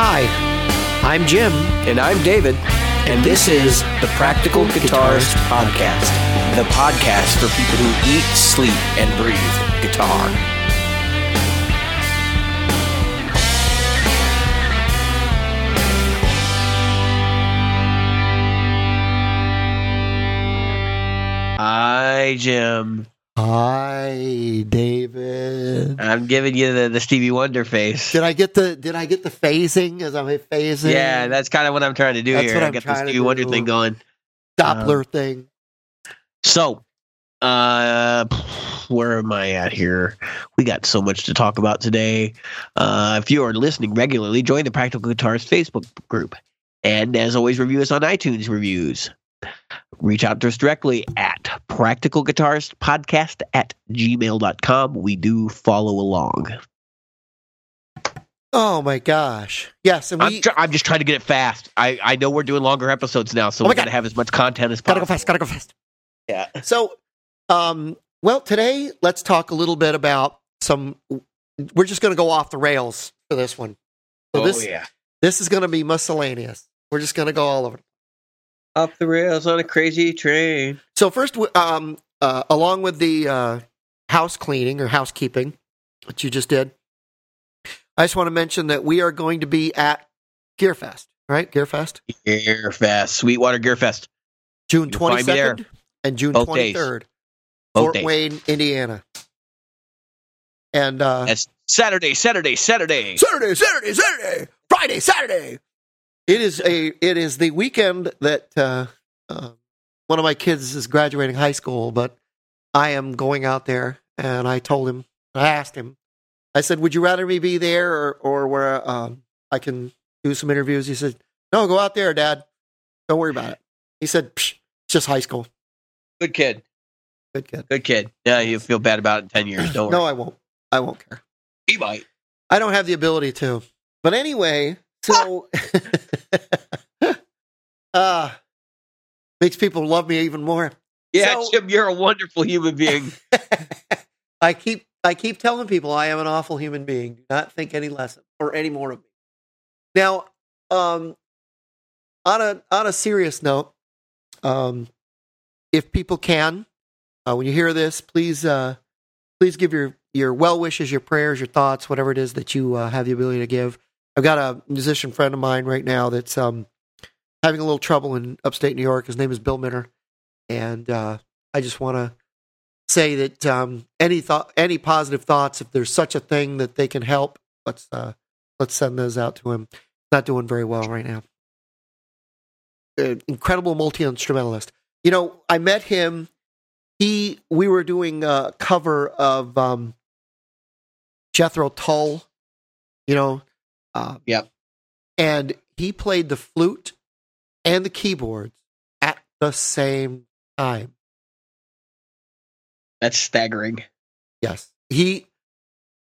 Hi, I'm Jim, And I'm David, and this is the Practical Guitarist Podcast. the podcast for people who eat, sleep, and breathe guitar. Hi, Jim. Hi, David. I'm giving you the, the Stevie Wonder face. Did I get the Did I get the phasing? As I'm phasing, Yeah, that's kind of what I'm trying to do That's here. what I I'm get the Stevie Wonder thing going. Doppler thing. So, uh, where am I at here? We got so much to talk about today. Uh, if you are listening regularly, join the Practical Guitarist Facebook group. And as always, review us on iTunes reviews. Reach out to us directly at Practical Guitarist Podcast at gmail.com. We do follow along. Oh my gosh! Yes, and we I'm, tr- I'm just trying to get it fast. I, I know we're doing longer episodes now, so Oh we got to God. have as much content as possible gotta go fast. Gotta go fast. Yeah. So, um, well, today let's talk a little bit about some. We're just going to go off the rails for this one. So oh, this yeah. this is going to be miscellaneous. We're just going to go all over. Off the rails on a crazy train. So first, um, uh, along with the uh, house cleaning or housekeeping, that you just did, I just want to mention that we are going to be at Gearfest, right? Gearfest, Gearfest, Sweetwater Gearfest. June You can twenty find me there. second and June Both twenty days. third, Both Fort days. Wayne, Indiana. And uh, That's Saturday, Saturday, Saturday. Saturday, Saturday, Saturday, Friday, Saturday. It is a it is the weekend that uh, uh, one of my kids is graduating high school, but I am going out there, and I told him, I asked him, I said, "Would you rather me be there or or where um, I can do some interviews?" He said, "No, go out there, Dad. Don't worry about it." He said, Psh, "It's just high school. Good kid. Good kid." Good kid. Yeah, you'll feel bad about it in 10 years. Don't No. I won't. I won't care. He might. I don't have the ability to. But anyway, so uh makes people love me even more. Yeah, So- Jim, you're a wonderful human being. I keep I keep telling people I am an awful human being. Do not think any less of or any more of me. Now, um on a on a serious note, um if people can, uh, when you hear this, please uh please give your your well wishes, your prayers, your thoughts, whatever it is that you uh, have the ability to give. I've got a musician friend of mine right now that's um having a little trouble in upstate New York. His name is Bill Minner, and uh, I just want to say that um, any thought, any positive thoughts, if there's such a thing that they can help, let's uh, let's send those out to him. Not doing very well right now. An incredible multi instrumentalist. You know, I met him. He, we were doing a cover of um, Jethro Tull. You know, uh, Yep. and he played the flute and the keyboards at the same time. That's staggering. Yes, he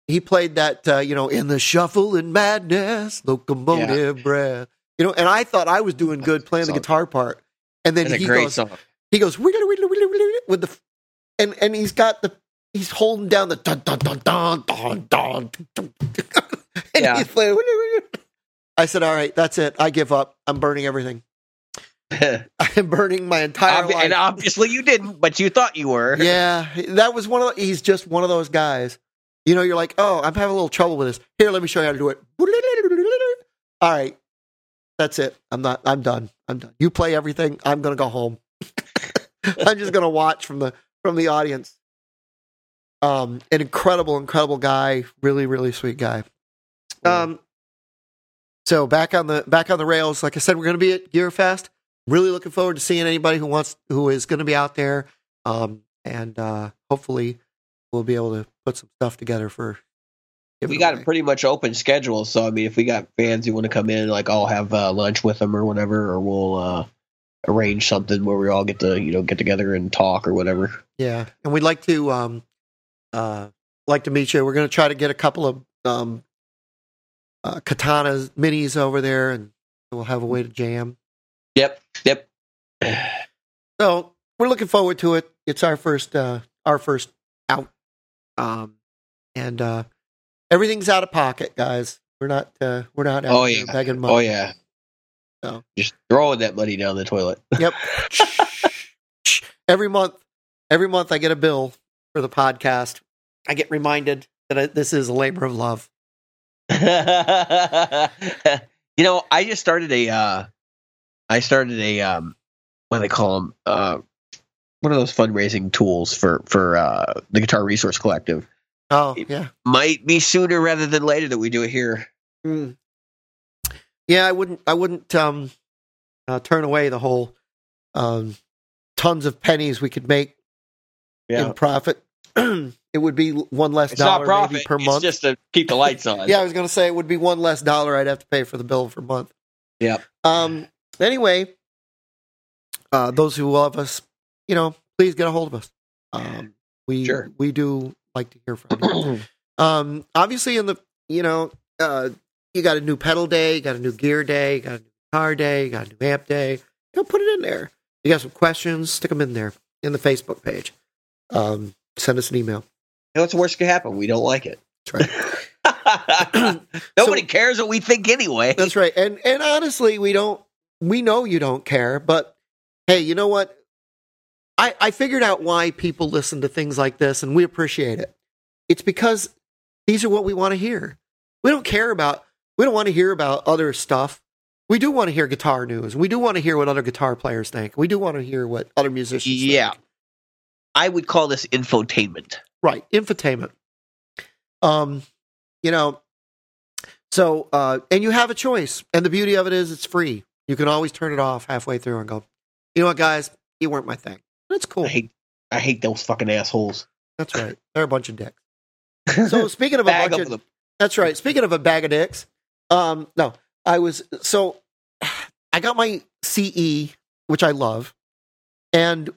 he played that uh, you know in the shuffle and madness, locomotive breath. You know, and I thought I was doing good playing the guitar part, and then That's he goes song. he goes with the and and he's got the he's holding down the dun dun dun dun dun dun, dun, dun and Yeah. he's playing. "Wiggly, wiggly." I said, "All right, that's it. I give up. I'm burning everything. I'm burning my entire Obvi- life." and obviously you didn't, but you thought you were. Yeah, that was one of the, he's just one of those guys. You know, you're like, oh, I'm having a little trouble with this. Here, let me show you how to do it. All right, that's it. I'm not. I'm done. I'm done. You play everything. I'm gonna go home. I'm just gonna watch from the from the audience. Um, an incredible, incredible guy. Really, really sweet guy. Um, so back on the back on the rails. Like I said, we're gonna be at Gearfest. Really looking forward to seeing anybody who wants who is going to be out there. Um, and uh, hopefully we'll be able to put some stuff together for. we got away. a pretty much open schedule. So, I mean, if we got fans who want to come in, like I'll have uh, lunch with them or whatever, or we'll uh, arrange something where we all get to, you know, get together and talk or whatever. Yeah, and we'd like to um, uh, like to meet you. We're going to try to get a couple of um, uh, katanas minis over there, and we'll have a way to jam. Yep. Yep. So we're looking forward to it. It's our first uh, our first out, um, and uh, everything's out of pocket, guys. We're not. Uh, we're not out Oh, yeah. begging money. Oh yeah. No. Just throwing that money down the toilet. Yep. every month, every month I get a bill for the podcast. I get reminded that I, this is a labor of love. you know, I just started a. Uh, I started a. Um, what do they call them? Uh, one of those fundraising tools for for uh, the Guitar Resource Collective. Oh yeah, Might be sooner rather than later that we do it here. Mm. yeah. I wouldn't. I wouldn't um, uh, turn away the whole um, tons of pennies we could make in profit. it would be one less it's dollar maybe per it's month. just to keep the lights on. yeah, I was going to say it would be one less dollar I'd have to pay for the bill for a month. Yep. Um. Anyway, uh, those who love us, you know, please get a hold of us. Um, we Sure. we do like to hear from you. um. Obviously, in the you know, uh, you got a new pedal day, you got a new gear day, you got a new car day, you got a new amp day. You know, put it in there. You got some questions, stick them in there in the Facebook page. Um, send us an email. You what's the worst could happen? We don't like it. That's right. Nobody cares what we think anyway. That's right. And and honestly, we don't we know you don't care, but hey, you know what? I I figured out why people listen to things like this and we appreciate it. It's because these are what we want to hear. We don't care about we don't want to hear about other stuff. We do want to hear guitar news. We do want to hear what other guitar players think. We do want to hear what other musicians Yeah. think. I would call this infotainment. Right, infotainment. Um, you know, so uh, and you have a choice, and the beauty of it is it's free. You can always turn it off halfway through and go, you know what, guys, you weren't my thing. That's cool. I hate I hate those fucking assholes. That's right. They're a bunch of dicks. So speaking of a Bag bunch of of, them. that's right. Speaking of a bag of dicks, um, no, I was so I got my CE, which I love, and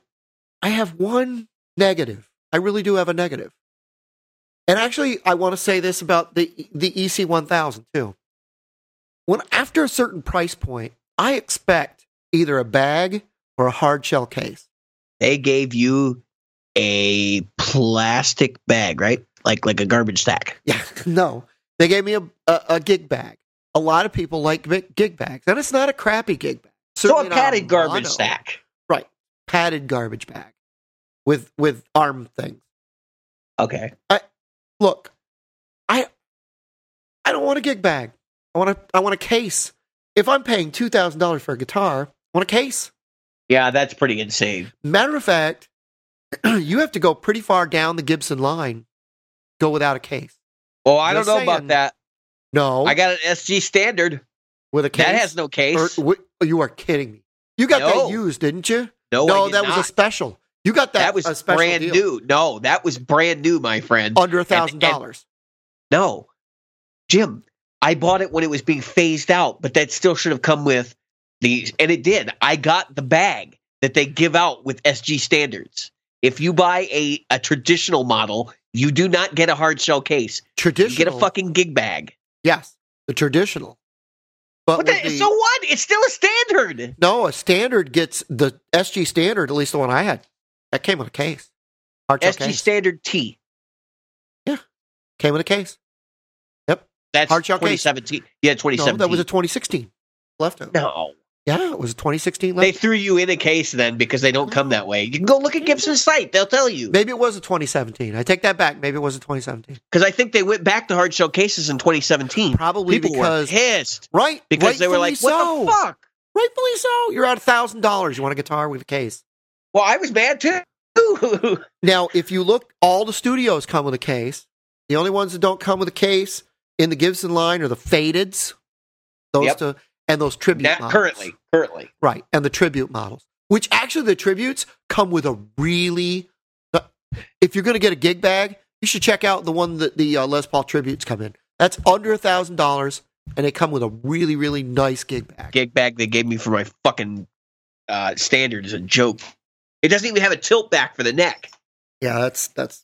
I have one negative. I really do have a negative. And actually, I want to say this about the the EC one thousand too. When after a certain price point, I expect either a bag or a hard shell case. They gave you a plastic bag, right? Like like a garbage sack. Yeah, no, they gave me a, a, a gig bag. A lot of people like gig bags, and it's not a crappy gig bag. So a padded garbage sack. right? Padded garbage bag with with arm things. Okay. Look, I I don't want a gig bag. I want a I want a case. If I'm paying two thousand dollars for a guitar, I want a case. Yeah, that's pretty insane. Matter of fact, you have to go pretty far down the Gibson line, go without a case. Well, I don't know saying. about that. No, I got an SG standard. with a case. That has no case. Or, wi- oh, you are kidding me. You got No. that used, didn't you? no, I no, that was a special. You got that. that was brand deal. new. No, that was brand new, my friend. under a thousand dollars. No, Jim, I bought it when it was being phased out, but that still should have come with the, and it did. I got the bag that they give out with SG standards. If you buy a, a traditional model, you do not get a hard shell case. You Traditional. get a fucking gig bag. yes, the traditional. But But the- so what? It's still a standard. no, a standard gets the SG standard. At least the one I had, that came with a case. Hard shell SG case standard T. Yeah, came with a case. Yep. That's Hard shell case. 2017. Yeah, No, 2017. that was a 2016 leftover. no. Yeah, it was a 2016 They threw you in a case then because they don't come that way. You can go look at Gibson's site; they'll tell you. Maybe it was a 2017. I take that back. Maybe it was a 2017. Because I think they went back to hard shell cases in 2017. Probably People because were pissed right because they were like, rightfully "What so. the fuck?" Rightfully so. You're out a thousand dollars. You want a guitar with a case. Well, I was mad too. Now, if you look, all the studios come with a case. The only ones that don't come with a case in the Gibson line are the fadeds, those Yep. two, and those tribute Not models. currently, currently. right? And the tribute models, which actually the tributes come with a really. If you're going to get a gig bag, you should check out the one that the uh, Les Paul tributes come in. That's under a thousand dollars, and they come with a really, really nice gig bag. Gig bag they gave me for my fucking uh, standard is a joke. It doesn't even have a tilt back for the neck. Yeah, that's that's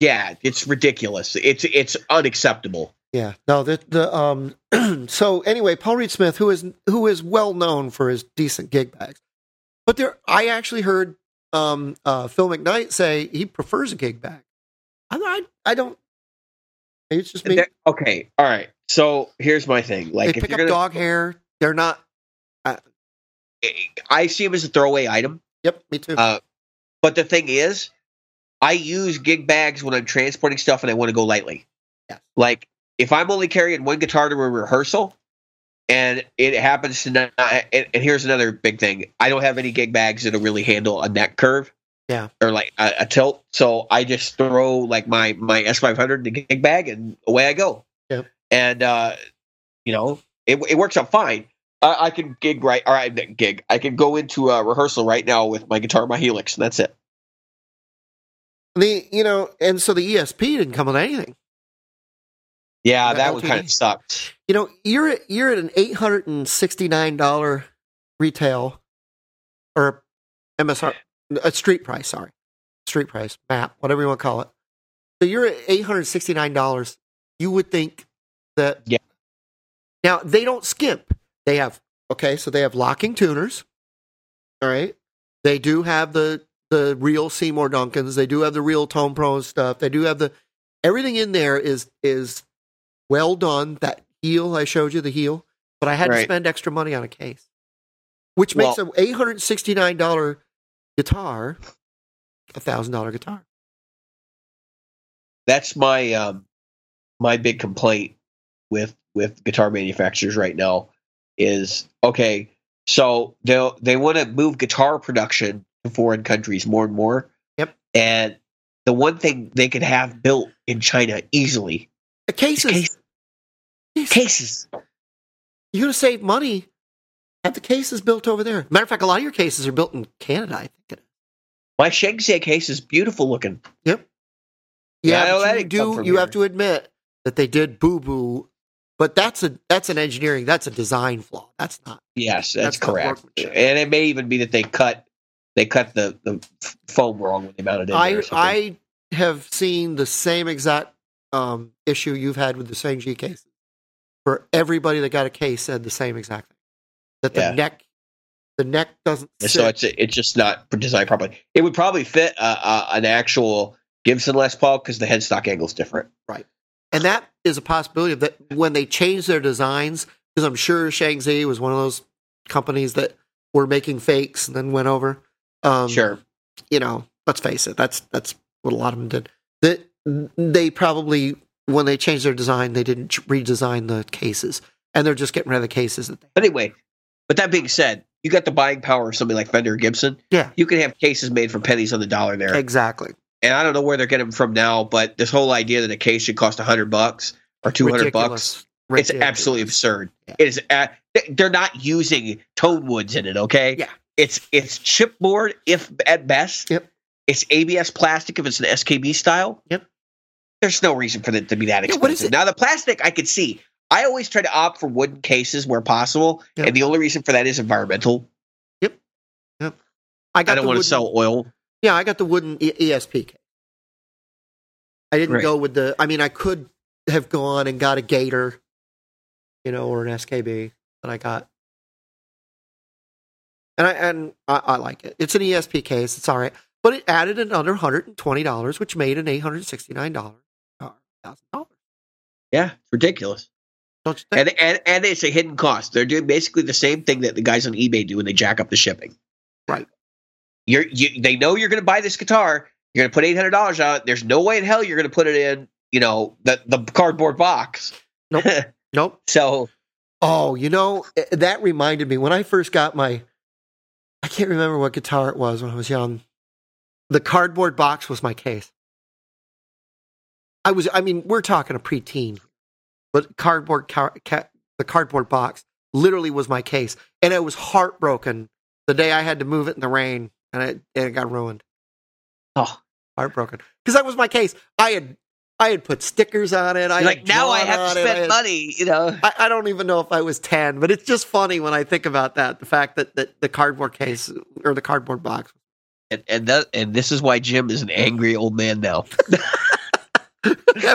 Yeah, it's ridiculous. It's it's unacceptable. Yeah, no, the the um. so anyway, Paul Reed Smith, who is who is well known for his decent gig bags, but there, I actually heard um uh Phil McKnight say he prefers a gig bag. I I, I don't. It's just me. There- okay, all right. So here's my thing. Like, they if pick up gonna, dog hair. They're not. I see them as a throwaway item. Yep, me too. Uh, But the thing is, I use gig bags when I'm transporting stuff and I want to go lightly. Yeah. Like if I'm only carrying one guitar to a rehearsal, and it happens to not. And, and here's another big thing: I don't have any gig bags that'll really handle a neck curve. Yeah. Or like a, a tilt, so I just throw like my my S500 in the gig bag, and away I go. Yep. And uh, you know, it it works out fine. I, I can gig right. All right, gig. I can go into a rehearsal right now with my guitar, my Helix, and that's it. the you know, and so the ESP didn't come with anything. Yeah, that one kind of sucked. You know, you're at, you're at an eight hundred and sixty nine dollar retail or MSR a street price. Sorry, street price map, whatever you want to call it. So you're at eight hundred sixty nine dollars. You would think that Yeah. Now they don't skimp. They have okay, so they have locking tuners. All right, they do have the the real Seymour Duncans. They do have the real Tone Pro stuff. They do have the everything in there is is well done. That heel I showed you, the heel, but I had to spend extra money on a case, which makes Well- an eight hundred sixty nine dollar guitar a thousand dollar guitar. That's my um my big complaint with with guitar manufacturers right now is okay. So they they want to move guitar production to foreign countries more and more. Yep. And the one thing they could have built in China easily The cases, case, cases. cases. You're to save money. Have the cases built over there. Matter of fact, a lot of your cases are built in Canada. I think. My Shengxia case is beautiful looking. Yep. Yeah, but you do. You have to admit that they did boo boo, but that's a that's an engineering. That's a design flaw. That's not. Yes, that's, That's correct. And it may even be that they cut they cut the, the foam wrong when they mounted it. I. I have seen the same exact um, issue you've had with the same G cases. For everybody that got a case, said the same exact thing. That the Yeah. neck, the neck doesn't. Sit. so it's it's just not designed properly. It would probably fit uh, uh, an actual Gibson Les Paul because the headstock angle is different. And that is a possibility of that when they change their designs, because I'm sure Shangzi was one of those companies that were making fakes and then went over. Um, sure, You know, let's face it, that's that's what a lot of them did. That they probably when they changed their design, they didn't redesign the cases, and they're just getting rid of the cases that they. but anyway. But that being said, you got the buying power of somebody like Fender or Gibson. Yeah. you can have cases made for pennies on the dollar there. Exactly. And I don't know where they're getting them from now, but this whole idea that a case should cost hundred bucks or two hundred bucks Ridiculous. It's absolutely absurd. Yeah. It is. Uh, they're not using tone woods in it. Okay. Yeah. It's it's chipboard if at best. Yep. It's ABS plastic if it's an SKB style. Yep. There's no reason for it to be that Yeah, what is expensive. it? Now the plastic I could see. I always try to opt for wooden cases where possible, Yep. and the only reason for that is environmental. I got I don't want to sell oil. Yeah, I got the wooden e- ESP case. I didn't Right. go with the. I mean, I could have gone and got a Gator, you know, or an SKB, but I got, and I and I, I like it. It's an ESP case. It's all right, but it added another hundred and twenty dollars, which made an eight hundred sixty nine dollar thousand dollars. Yeah, it's ridiculous. Don't you think? And, and and it's a hidden cost. They're doing basically the same thing that the guys on eBay do when they jack up the shipping. Right. You're you they know you're going to buy this guitar. You're going to put eight hundred dollars on it. There's no way in hell you're going to put it in. You know the the cardboard box. Nope. nope. so Oh, you know, eh, that reminded me when I first got my I can't remember what guitar it was when I was young. The cardboard box was my case. I was I mean, we're talking a preteen. But cardboard car, ca, the cardboard box literally was my case. And I was heartbroken the day I had to move it in the rain and it, and it got ruined. oh, Heartbroken. Because that was my case. I had I had put stickers on it. I like now I have to spend had- money. You know. I, I don't even know if I was 10, but it's just funny when I think about that. The fact that, that the cardboard case or the cardboard box. And and that and this is why Jim is an angry old man now.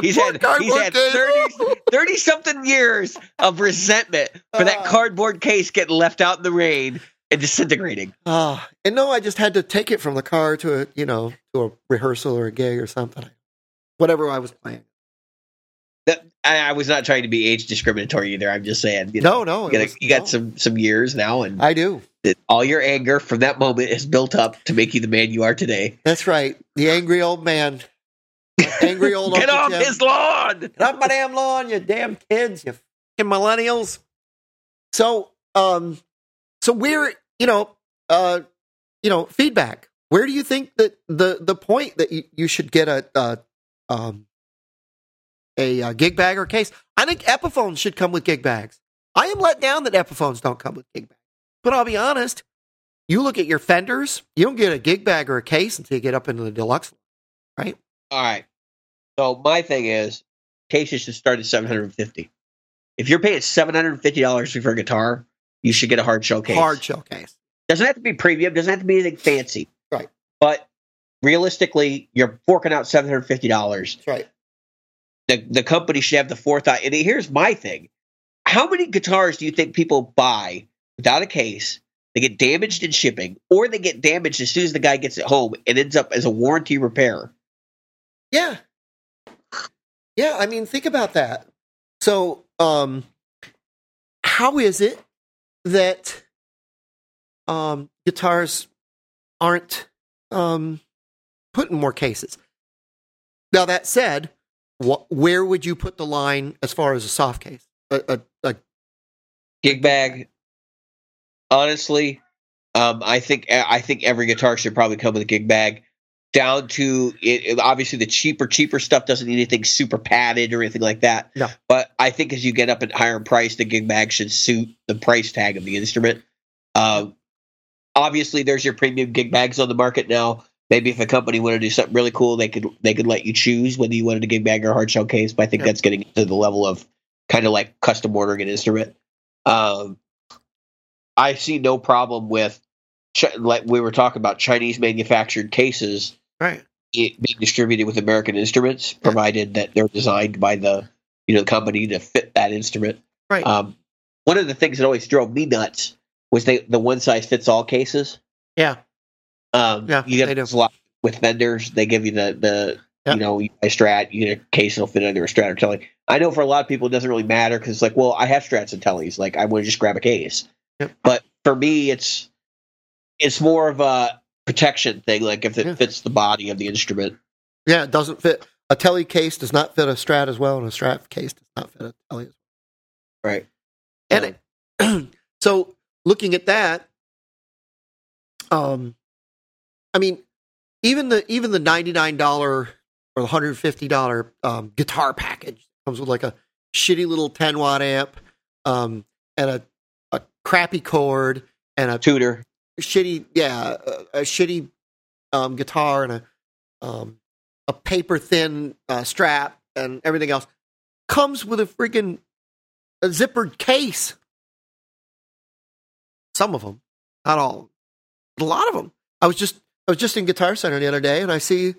He's had he's had case. 30, 30 something years of resentment for that Uh. cardboard case getting left out in the rain and disintegrating. Oh, and no, I just had to take it from the car to a, you know, to a rehearsal or a gig or something. Whatever I was playing. that, I, I was not trying to be age discriminatory either. I'm just saying, you know, No, no. you, gotta- was- you got no. some some years now, and I do. that all your anger from that moment is built up to make you the man you are today. That's right. The angry old man. Angry old Get off Jim. his lawn! Get off my damn lawn, you damn kids, you fucking millennials. So, um, so where you know, uh, you know, feedback. Where do you think that the the point that you, you should get a um a, uh gig bag or case? I think Epiphones should come with gig bags. I am let down that Epiphones don't come with gig bags, but I'll be honest. You look at your fenders, you don't get a gig bag or a case until you get up into the deluxe. Right? All right. So my thing is, cases should start at seven hundred and fifty. If you're paying seven hundred and fifty dollars for a guitar, you should get a hard shell case. Hard shell case. Doesn't have to be premium. Doesn't have to be anything fancy. Right. But realistically, you're forking out seven hundred fifty dollars. That's right. The the company should have the forethought. And here's my thing: How many guitars do you think people buy without a case? They get damaged in shipping, or they get damaged as soon as the guy gets it home and ends up as a warranty repair. Yeah. Yeah, I mean, think about that. So, um, how is it that um, guitars aren't um, put in more cases? Now, that said, wh- where would you put the line as far as a soft case? A, a, a, gig bag. Honestly, um, I think I think every guitar should probably come with a gig bag. Down to it, it- obviously the cheaper cheaper stuff doesn't need anything super padded or anything like that. No. But I think as you get up in higher price, the gig bag should suit the price tag of the instrument. Um, obviously, there's your premium gig bags on the market now. Maybe if a company wanted to do something really cool, they could they could let you choose whether you wanted a gig bag or a hard shell case. But I think Yeah. that's getting to the level of kind of like custom ordering an instrument. Um, I see no problem with like we were talking about Chinese manufactured cases right. it being distributed with American instruments, provided that they're designed by the you know the company to fit that instrument. Right. Um, one of the things that always drove me nuts was they the one size fits all cases. Yeah. Um, Yeah, you get a lot with Fenders. They give you the the Yeah. you know you buy Strat, you get a case that'll fit under a Strat or Telly. I know for a lot of people it doesn't really matter because it's like, well, I have Strats and tellies. Like I want to just grab a case. Yep. But for me, it's it's more of a protection thing. Like if it Yeah. fits the body of the instrument. Yeah, it doesn't fit. A Telly case does not fit a Strat as well, and a Strat case does not fit a Telly as well. Right. And it, so looking at that, um, I mean, even the even the ninety nine dollar or the hundred fifty dollar um, guitar package comes with like a shitty little ten watt amp, um, and a a crappy cord and a Tutor. Shitty yeah a, a shitty um, guitar and a um, a paper thin uh, strap and everything else comes with a freaking a zippered case. Some of them, not all, a lot of them. I was just I was just in Guitar Center the other day and I see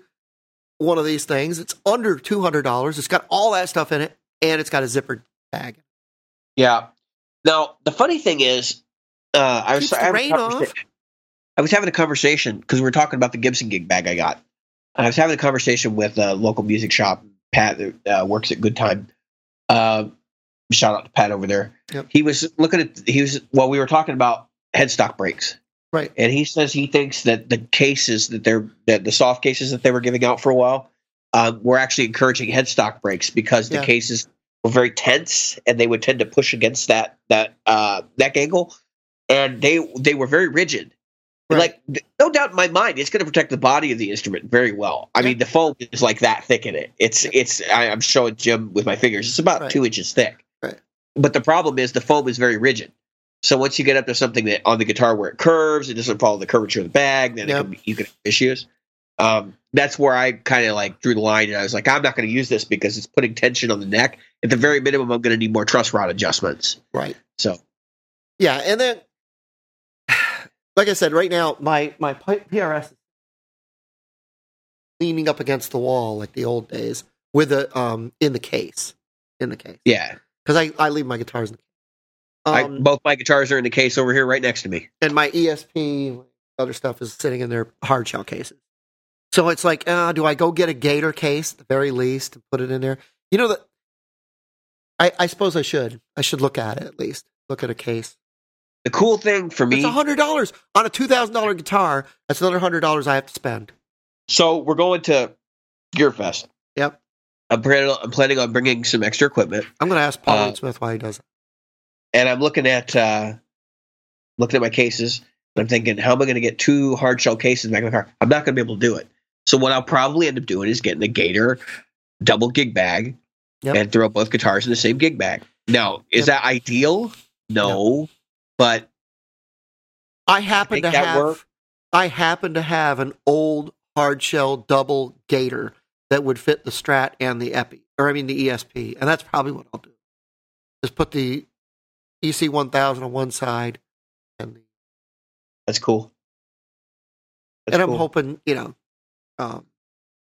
one of these things. It's under two hundred dollars. It's got all that stuff in it and it's got a zippered bag. Yeah. Now the funny thing is, uh, I was I, was rain off. I was having a conversation because we were talking about the Gibson gig bag I got. I was having a conversation with a local music shop. Pat that uh, works at Good Time. Uh, shout out to Pat over there. Yep. He was looking at he was well, we were talking about headstock breaks. Right. And he says he thinks that the cases that they're that the soft cases that they were giving out for a while um, were actually encouraging headstock breaks because the Yeah. cases were very tense and they would tend to push against that that uh, neck angle, and they they were very rigid. Right. Like no doubt in my mind, it's going to protect the body of the instrument very well. I Yeah. mean, the foam is like that thick in it. It's it's I, I'm showing Jim with my fingers. It's about Right. two inches thick. Right. But the problem is the foam is very rigid. So once you get up to something that on the guitar where it curves, it doesn't follow the curvature of the bag, then Yep. it can be, you can have issues. Um, that's where I kind of like drew the line, and I was like, I'm not going to use this because it's putting tension on the neck. At the very minimum, I'm going to need more truss rod adjustments. Right. So Yeah, and then, like I said, right now my my PRS is leaning up against the wall like the old days with a um in the case, in the case, yeah, because I I leave my guitars in the case. I, Um, both my guitars are in the case over here, right next to me. and my ESP other stuff is sitting in their hard shell cases. So it's like, uh, do I go get a Gator case at the very least and put it in there? You know that I, I suppose I should. I should look at it at least. Look at a case. The cool thing for me, It's hundred dollars on a two thousand dollar guitar. That's another hundred dollars I have to spend. so we're going to Gearfest. Yep. I'm planning, I'm planning on bringing some extra equipment, I'm going to ask Paul Uh, Smith why he does it. and I'm looking at uh, looking at my cases. And I'm thinking, how am I going to get two hard shell cases back in the car? I'm not going to be able to do it. So what I'll probably end up doing is getting a Gator double gig bag Yep. and throw both guitars in the same gig bag. Now, is Yep. that ideal? No, but I happen to have. work? I happen to have an old hard shell double gator that would fit the Strat and the Epi, or I mean the ESP, and that's probably what I'll do. Just put the EC one thousand on one side, and the, that's cool. That's and I'm cool. hoping you know, um,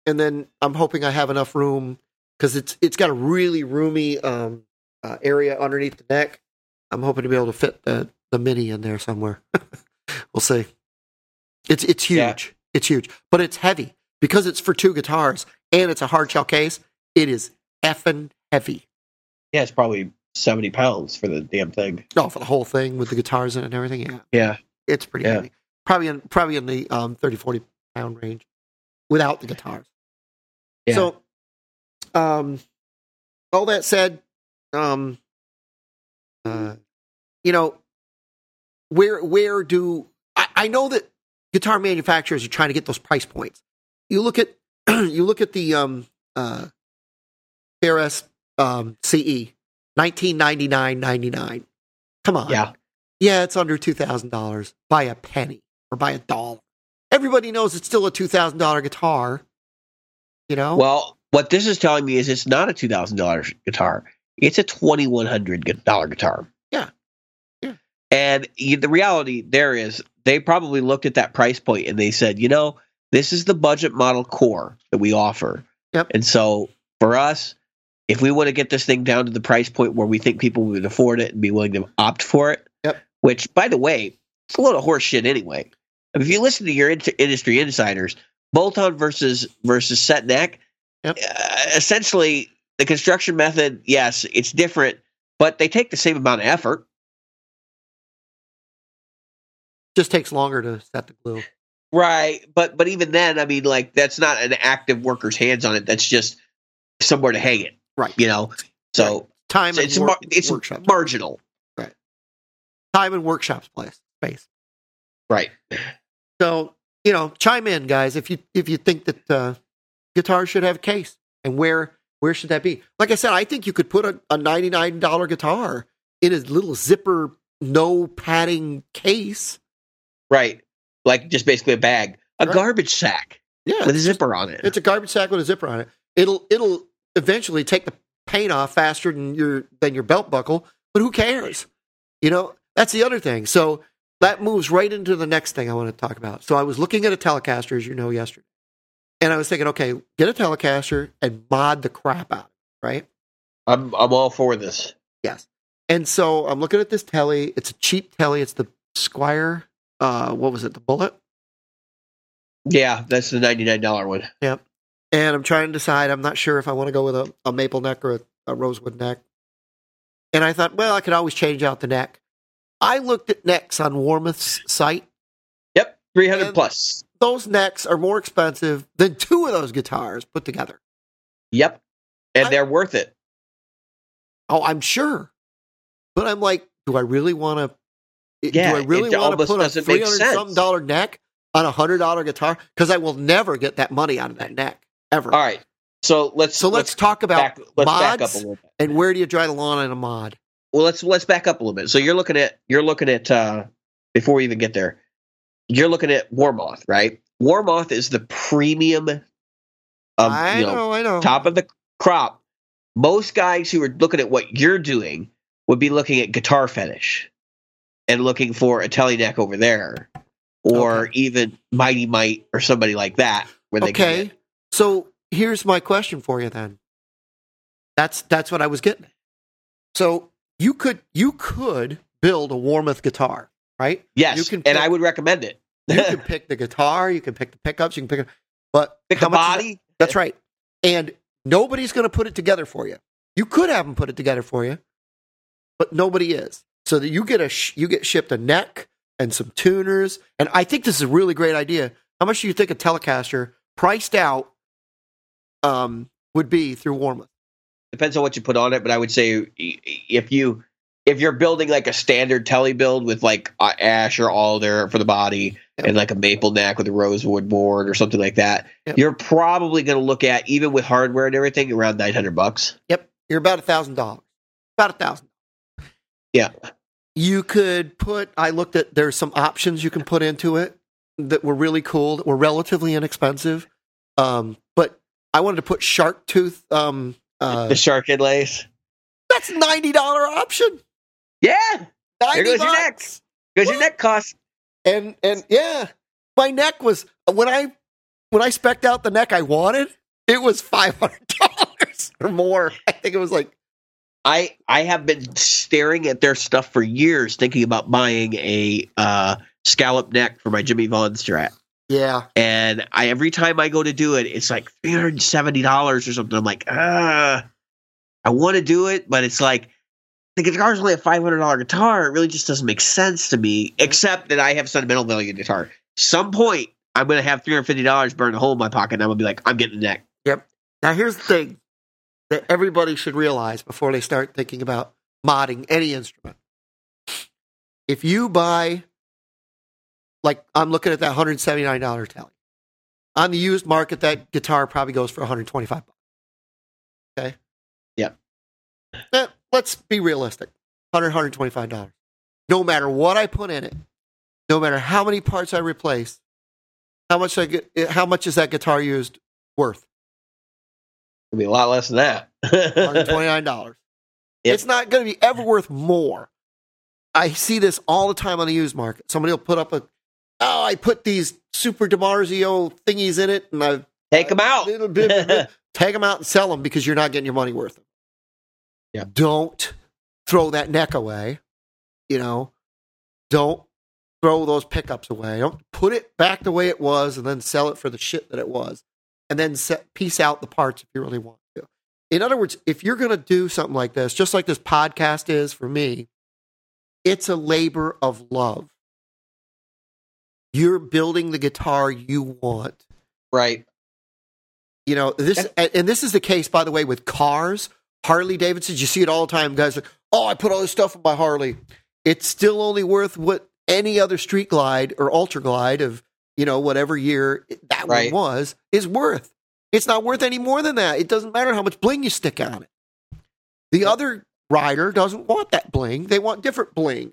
and then I'm hoping I have enough room because it's it's got a really roomy um, uh, area underneath the neck. I'm hoping to be able to fit the the mini in there somewhere. we'll see. It's it's huge. Yeah. It's huge, but it's heavy because it's for two guitars and it's a hard shell case. It is effing heavy. Yeah, it's probably seventy pounds for the damn thing. No, for the whole thing with the guitars in it and everything. Yeah, Yeah, it's pretty Yeah. heavy. Probably in probably in the um, 30, 40 pound range without the guitars. Yeah. So, um, all that said, um, uh, you know, where where do I, I know that guitar manufacturers are trying to get those price points. You look at you look at the um uh PRS um CE nineteen ninety nine ninety nine. Come on, yeah. yeah, it's under two thousand dollars by a penny or by a dollar. Everybody knows it's still a two thousand dollar guitar. You know, Well, what this is telling me is it's not a two thousand dollars guitar; it's a twenty one hundred dollar guitar. And the reality there is, they probably looked at that price point and they said, you know, this is the budget model core that we offer. Yep. And so for us, if we want to get this thing down to the price point where we think people would afford it and be willing to opt for it, Yep. which, by the way, it's a load of horse shit anyway. If you listen to your in- industry insiders, bolt-on versus versus set neck, Yep. uh, essentially the construction method, yes, it's different, but they take the same amount of effort. Just takes longer to set the glue. Right, but but even then, I mean, like that's not an active worker's hands on it. That's just somewhere to hang it. Right. You know, so Time it's and it's, wor- mar- it's workshop. marginal. Right. Time and workshops place space. Right. So you know, chime in, guys, if you if you think that uh, guitars should have a case, and where where should that be? Like I said, I think you could put a, a ninety nine dollar guitar in a little zipper, no padding case. Right. Like just basically a bag, a Right. garbage sack Yeah, with a zipper on it. It's a garbage sack with a zipper on it. It'll it'll eventually take the paint off faster than your than your belt buckle, but who cares? You know, that's the other thing. So that moves right into the next thing I want to talk about. So I was looking at a Telecaster, as you know, yesterday, and I was thinking, okay, get a Telecaster and mod the crap out, right? I'm I'm all for this. Yes. And so I'm looking at this telly. It's a cheap telly. It's the Squier. Uh, what was it? The Bullet. Yeah, that's the ninety nine dollar one. Yep. And I'm trying to decide. I'm not sure if I want to go with a, a maple neck or a, a rosewood neck. And I thought, well, I could always change out the neck. I looked at necks on Warmoth's site. Yep, three hundred And- plus. Those necks are more expensive than two of those guitars put together. Yep, and I- they're worth it. Oh, I'm sure. But I'm like, do I really want to? Yeah, do I really want to put a three hundred something dollar neck on a hundred dollar guitar? Because I will never get that money out of that neck ever. All right, so let's So let's, talk about back, let's mods a little bit. and where do you dry the lawn in a mod? well let's let's back up a little bit so you're looking at you're looking at uh before we even get there you're looking at warmoth right warmoth is the premium um, I you know, know, I know. top of the crop most guys who are looking at what you're doing would be looking at guitar fetish and looking for a telly neck over there or Okay. even Mighty Mite or somebody like that where they Okay. So here's my question for you then. That's that's what I was getting. So you could you could build a Warmoth guitar, right? yes You can and i would recommend it You can pick the guitar, you can pick the pickups, you can pick it, but pick the is that? body That's right. And nobody's going to put it together for you. You could have them put it together for you, but nobody is. So that you get a sh- you get shipped a neck and some tuners, and I think this is a really great idea. How much do you think a Telecaster priced out um, would be through Warmoth? Depends on what you put on it, but I would say if you if you're building like a standard telly build with like ash or alder for the body Yep. and like a maple neck with a rosewood board or something like that, Yep. you're probably going to look at even with hardware and everything around nine hundred bucks. Yep, you're about a thousand dollars. About a thousand. Yeah. You could put. I looked at. There's some options you can put into it that were really cool. That were relatively inexpensive. Um, but I wanted to put shark tooth. Um, uh, the shark head lace. that's ninety dollar option. Yeah, 90 goes your neck. bucks. because your neck costs. And and yeah, my neck was when I when I specked out the neck I wanted. It was five hundred dollars or more. I think it was like I I have been staring at their stuff for years, thinking about buying a uh, scallop neck for my Jimmie Vaughan Strat. yeah. and I every time I go to do it, it's like three hundred and seventy dollars or something. I'm like, ah, I want to do it, but it's like the guitar is only a five hundred dollar guitar. It really just doesn't make sense to me. Except that I have sentimental value in guitar. Some point, I'm gonna have three hundred fifty dollars burn a hole in my pocket, and I'm gonna be like, I'm getting the neck. Yep. Now, here's the thing that everybody should realize before they start thinking about modding any instrument. If you buy, like, I'm looking at that $179 telly. On the used market, that guitar probably goes for 125 bucks. Okay? Yeah. Eh, let's be realistic 100 $125. No matter what I put in it, no matter how many parts I replace, how much I get, eh, how much is that guitar used worth? It'll be a lot less than that. $129. Yep. It's not going to be ever worth more. I see this all the time on the used market. Somebody will put up a, oh, I put these Super DiMarzio thingies in it, and I Take them out. Little bit- take them out and sell them because you're not getting your money worth. Yeah. Don't throw that neck away. You know, don't throw those pickups away. Don't put it back the way it was and then sell it for the shit that it was, and then set, piece out the parts if you really want to. In other words, if you're going to do something like this, just like this podcast is for me, it's a labor of love. You're building the guitar you want right. you know this and, and this is the case by the way with cars harley davidsons you see it all the time guys like oh i put all this stuff on my harley it's still only worth what any other street glide or ultra glide of you know whatever year that Right. one was is worth it's not worth any more than that it doesn't matter how much bling you stick on it the other rider doesn't want that bling they want different bling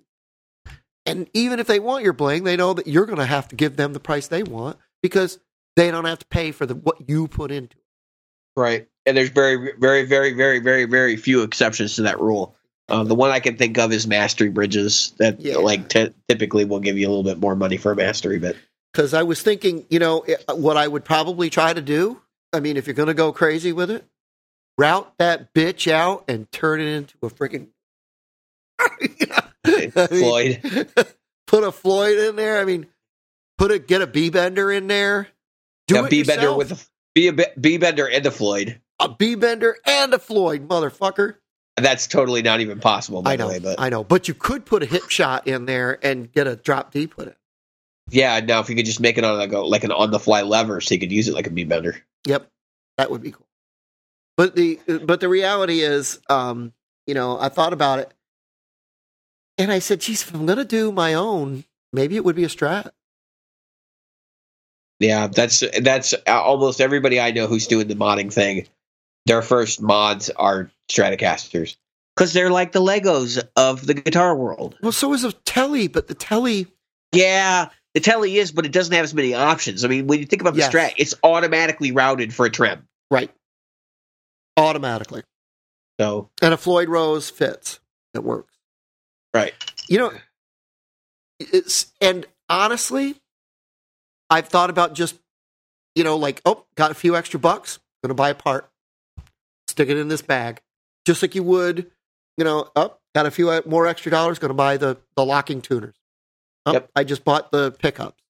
and even if they want your bling they know that you're going to have to give them the price they want because they don't have to pay for the what you put into it Right. And there's very, very, very, very, very, very few exceptions to that rule. Um, the one I can think of is mastery bridges that Yeah. like t- typically will give you a little bit more money for a mastery, but because I was thinking, you know, what I would probably try to do. I mean, if you're going to go crazy with it, route that bitch out and turn it into a freaking Floyd. put a Floyd in there. I mean, put a get a B bender in there. Do it B bender with a B B bender and a Floyd. a B bender and a Floyd, motherfucker. That's totally not even possible, by I the know, way. But I know, but you could put a Hipshot in there and get a drop D put in. Yeah, now if you could just make it on like a, like an on the fly lever, so you could use it like a B bender. Yep, that would be cool. But the but the reality is, um, you know, I thought about it, and I said, "Geez, if I'm going to do my own, maybe it would be a Strat." Yeah, that's that's almost everybody I know who's doing the modding thing. Their first mods are Stratocasters because they're like the Legos of the guitar world. Well, so is a Telly, but the Telly, Yeah, the telly is, but it doesn't have as many options. I mean, when you think about the Yes. Strat, it's automatically routed for a trem. right, automatically, So and a Floyd Rose fits. It works. right, You know, it's and honestly, I've thought about just, you know, like, oh, got a few extra bucks, gonna buy a part, stick it in this bag, just like you would, you know, oh, got a few uh, more extra dollars, gonna buy the the locking tuners. Oh, Yep. I just bought the pickups.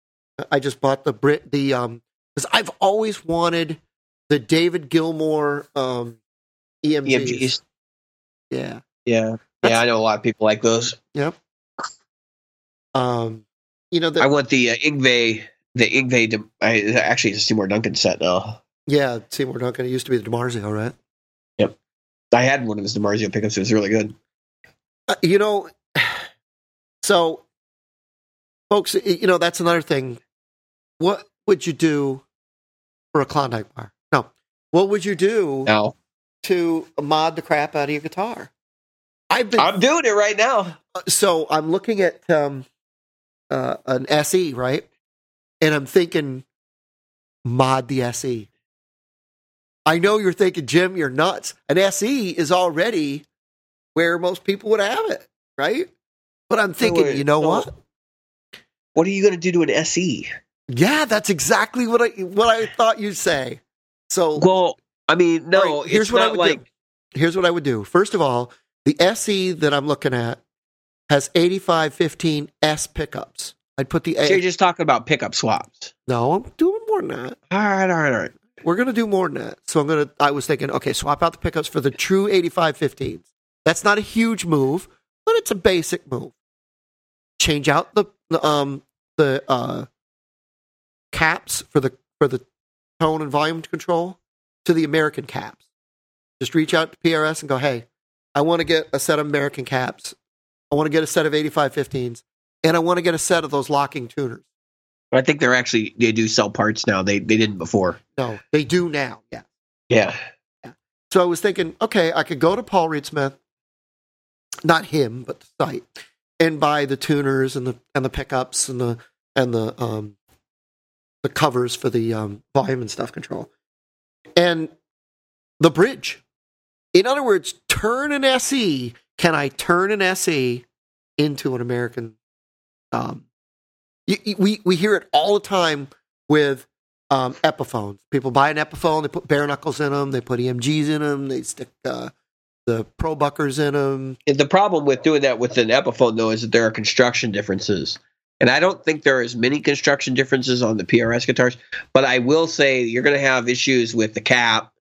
I just bought the Brit the um because I've always wanted the David Gilmour um EMGs. EMGs. Yeah. Yeah, That's- yeah, I know a lot of people like those. Yep. Um, you know, the, I want the uh, Yngwie, the Yngwie. De- I, actually, it's a Seymour Duncan set now. yeah, Seymour Duncan. It used to be the DiMarzio, right? Yep. I had one of his DiMarzio pickups. It was really good. Uh, you know, so folks, you know, that's another thing. What would you do for a Klondike bar? No. What would you do to mod the crap out of your guitar? I've been I'm doing it right now. so I'm looking at um, uh, an SE, right? And I'm thinking, mod the SE. I know you're thinking, Jim, you're nuts. An SE is already where most people would have it, right? But I'm thinking, wait, you know so- what? What are you going to do to an SE? Yeah, that's exactly what I what I thought you'd say. So Well, I mean, no. All right, here's it's what I would like do. Here's what I would do. First of all, the SE that I'm looking at has 8515 S pickups. I'd put the so you're just talking about pickup swaps. No, I'm doing more than that. All right, all right, all right. We're gonna do more than that. So I'm gonna. I was thinking, okay, swap out the pickups for the true 8515s. That's not a huge move, but it's a basic move. Change out the the, um the uh caps for the for the tone and volume control to the American caps. Just reach out to PRS and go, hey, I want to get a set of American caps. I want to get a set of 8515s, and I want to get a set of those locking tuners. I think they're actually they do sell parts now. They they didn't before. No, they do now. Yeah. Yeah. So I was thinking, okay, I could go to Paul Reed Smith, not him, but the site, and buy the tuners and the and the pickups and the and the um the covers for the um volume and stuff control. And the bridge. In other words, turn an SE. Can I turn an SE into an American um we we hear it all the time with um, Epiphones. People buy an Epiphone, they put bare knuckles in them, they put EMGs in them, they stick uh, the Pro Buckers in them. The problem with doing that with an Epiphone though is that there are construction differences. And I don't think there are as many construction differences on the PRS guitars, but I will say you're going to have issues with the cap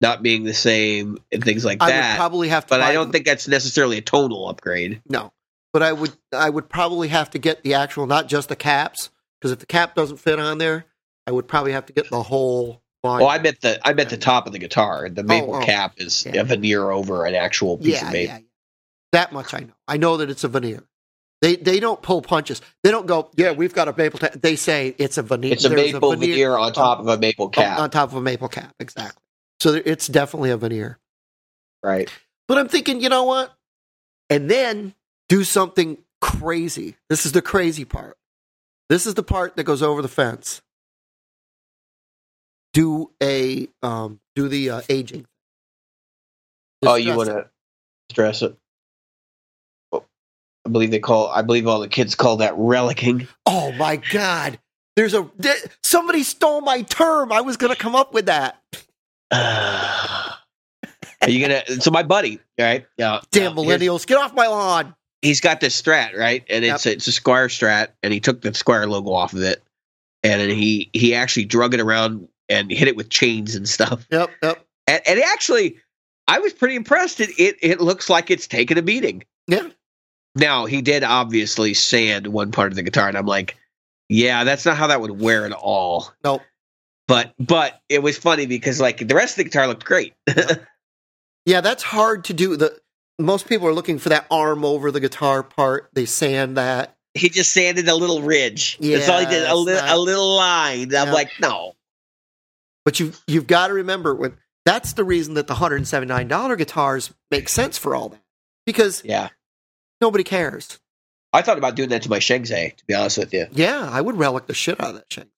not being the same and things like I would that. probably have to, But I don't them- think that's necessarily a tonal upgrade. no. But I would, I would probably have to get the actual, not just the caps, because if the cap doesn't fit on there, I would probably have to get the whole. Volume. Well, I bet the I bet the top of the guitar, and the maple oh, oh. cap is Yeah. a veneer over an actual piece yeah, of maple. yeah, yeah. That much I know. I know that it's a veneer. They they don't pull punches. They don't go. Yeah, we've got a maple. Ta-. They say it's a veneer. It's a There's maple veneer, on top of a maple cap, on top of a maple cap. Exactly. So there- it's definitely a veneer. right? But I'm thinking, you know what? And then do something crazy. This is the crazy part. This is the part that goes over the fence. Do a um, do the uh, aging. Oh, you want to stress it? Oh, I believe they call. I believe all the kids call that relicking. Oh my god! There's a th- somebody stole my term. I was going to come up with that. Are you gonna? So my buddy, right? Yeah, Damn yeah, millennials, get off my lawn! He's got this Strat, right? And it's it's a Squier Strat, and he took the Squier logo off of it, and then he he actually drug it around and hit it with chains and stuff. Yep, yep. And, and actually, I was pretty impressed. It, it it looks like it's taken a beating. Yeah. Now he did obviously sand one part of the guitar, and I'm like, yeah, that's not how that would wear at all. Nope. But but it was funny because like the rest of the guitar looked great. Yeah, that's hard to do. The most people are looking for that arm over the guitar part. They sand that. he just sanded a little ridge. Yeah, That's all he did. A, li- not- a little line. I'm like, no. But you you've got to remember when that's the reason that the hundred and seventy nine dollar guitars make sense for all that because Yeah. nobody cares. I thought about doing that to my Shengzai, to be honest with you. Yeah, I would relic the shit out of that shit.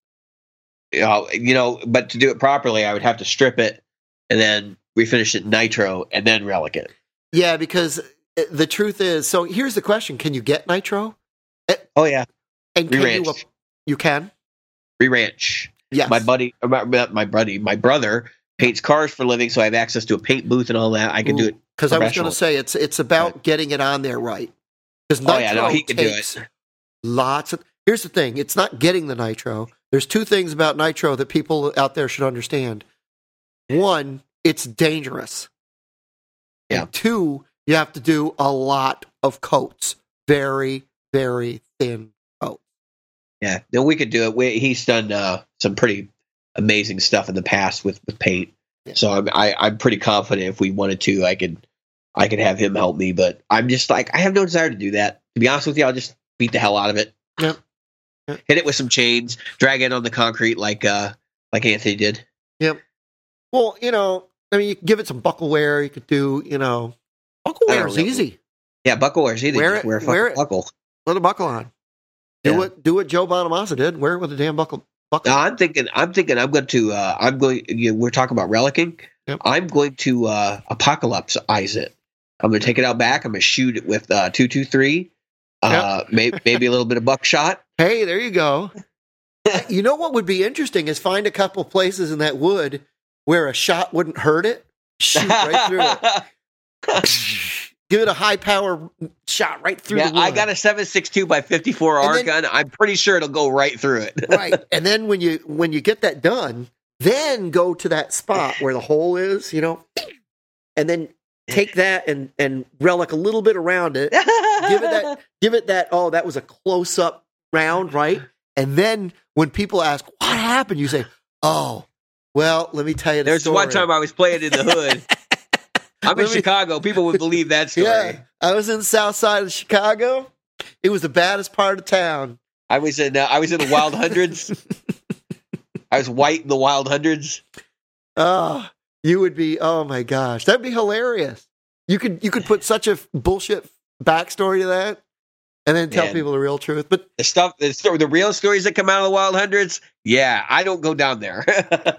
You know, you know, but to do it properly, I would have to strip it and then refinish it in nitro and then relic it. Yeah, because uh, the truth is, so here's the question: Can you get nitro? Oh yeah, And can you? You can. ReRanch. Yes. My buddy, uh, my, my buddy, my brother paints cars for a living, so I have access to a paint booth and all that. I can do it. because I was going to say it's it's about getting it on there right. Because Oh nitro yeah, no, he can do it. lots of. Here's the thing: it's not getting the nitro. There's two things about nitro that people out there should understand. One, it's dangerous. Yeah. And two, You have to do a lot of coats, very, very thin. Yeah, no, we could do it. We, he's done uh, some pretty amazing stuff in the past with, with paint. Yeah. So I'm I, I'm pretty confident if we wanted to, I could I could have him help me. But I'm just like I have no desire to do that. To be honest with you, I'll just beat the hell out of it. Yep. Yep. Hit it with some chains, drag it on the concrete like uh like Anthony did. Yep. Well, you know, I mean, you could give it some buckle wear. You could do, you know, buckle wear is easy. Yeah, buckle wears either. Wear Just it- wear a wear it. buckle. Let a buckle on. Do Yeah. what do what Joe Bonamassa did. Wear it with a damn buckle. buckle. No, I'm thinking. I'm thinking. I'm going to. Uh, I'm going. You know, we're talking about relicking. Yep. I'm going to uh, apocalypse-ize it. I'm going to take it out back. I'm going to shoot it with uh, two two three. Uh, maybe maybe a little bit of buckshot. Hey, there you go. you know what would be interesting is find a couple places in that wood where a shot wouldn't hurt it. Shoot right through it. Give it a high power shot right through yeah. I got a seven six two by fifty four R then- gun. I'm pretty sure it'll go right through it. right. And then when you when you get that done, then go to that spot where the hole is, you know, and then take that and and relic a little bit around it. Give it that give it that oh that was a close up round, right? And then when people ask what happened, you say, "Oh, well, let me tell you the There's story." one time I was playing in the hood. I'm in Chicago. People would believe that story. Yeah, I was in the South Side of Chicago. It was the baddest part of town. I was in. Uh, I was in the Wild Hundreds. I was white in the Wild Hundreds. Oh, you would be. Oh my gosh, that'd be hilarious. You could you could put such a bullshit backstory to that, and then tell Man. people the real truth. But The stuff, the story, the real stories that come out of the Wild Hundreds. Yeah, I don't go down there.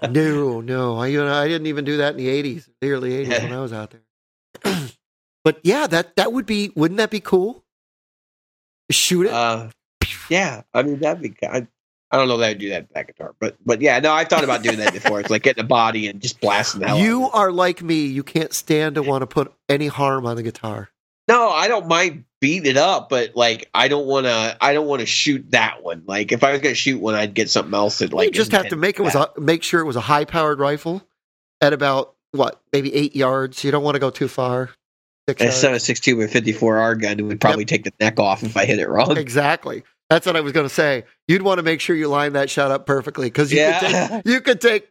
no, no, I you know I didn't even do that in the eighties, the early eighties Yeah. when I was out there. but yeah, that that would be. Wouldn't that be cool? Shoot it. uh, yeah, I mean that'd be. I, I don't know that I'd do that back guitar, but but yeah, no, I thought about doing that before. It's like getting a body and just blasting the hell. you are like me. You can't stand to want to put any harm on the guitar. No, I don't mind beating it up, but like I don't want to. I don't want to shoot that one. Like if I was gonna shoot one, I'd get something else that like you just have to make it was a, make sure it was a high powered rifle at about what maybe eight yards. You don't want to go too far. Six A seven six two with fifty four R gun would probably take the neck off if I hit it wrong. Exactly. That's what I was going to say. You'd want to make sure you line that shot up perfectly because you, could Yeah. take, you could take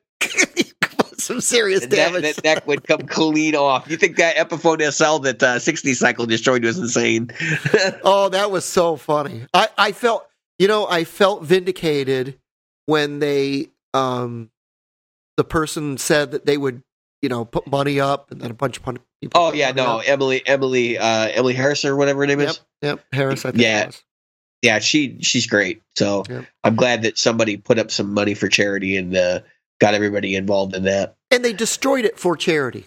some serious damage. that neck would come clean off. You think that Epiphone SL that uh, 60 cycle destroyed was insane? oh, that was so funny. I, I felt, you know, I felt vindicated when they, um, the person said that they would, you know, put money up and then a bunch of people. oh yeah, no, up. Emily, Emily, uh, Emily Harris or whatever her name Yep, is. yep. Harris, I think. Yeah. it was. Yeah, she she's great. So. I'm glad that somebody put up some money for charity and uh, got everybody involved in that. And they destroyed it for charity.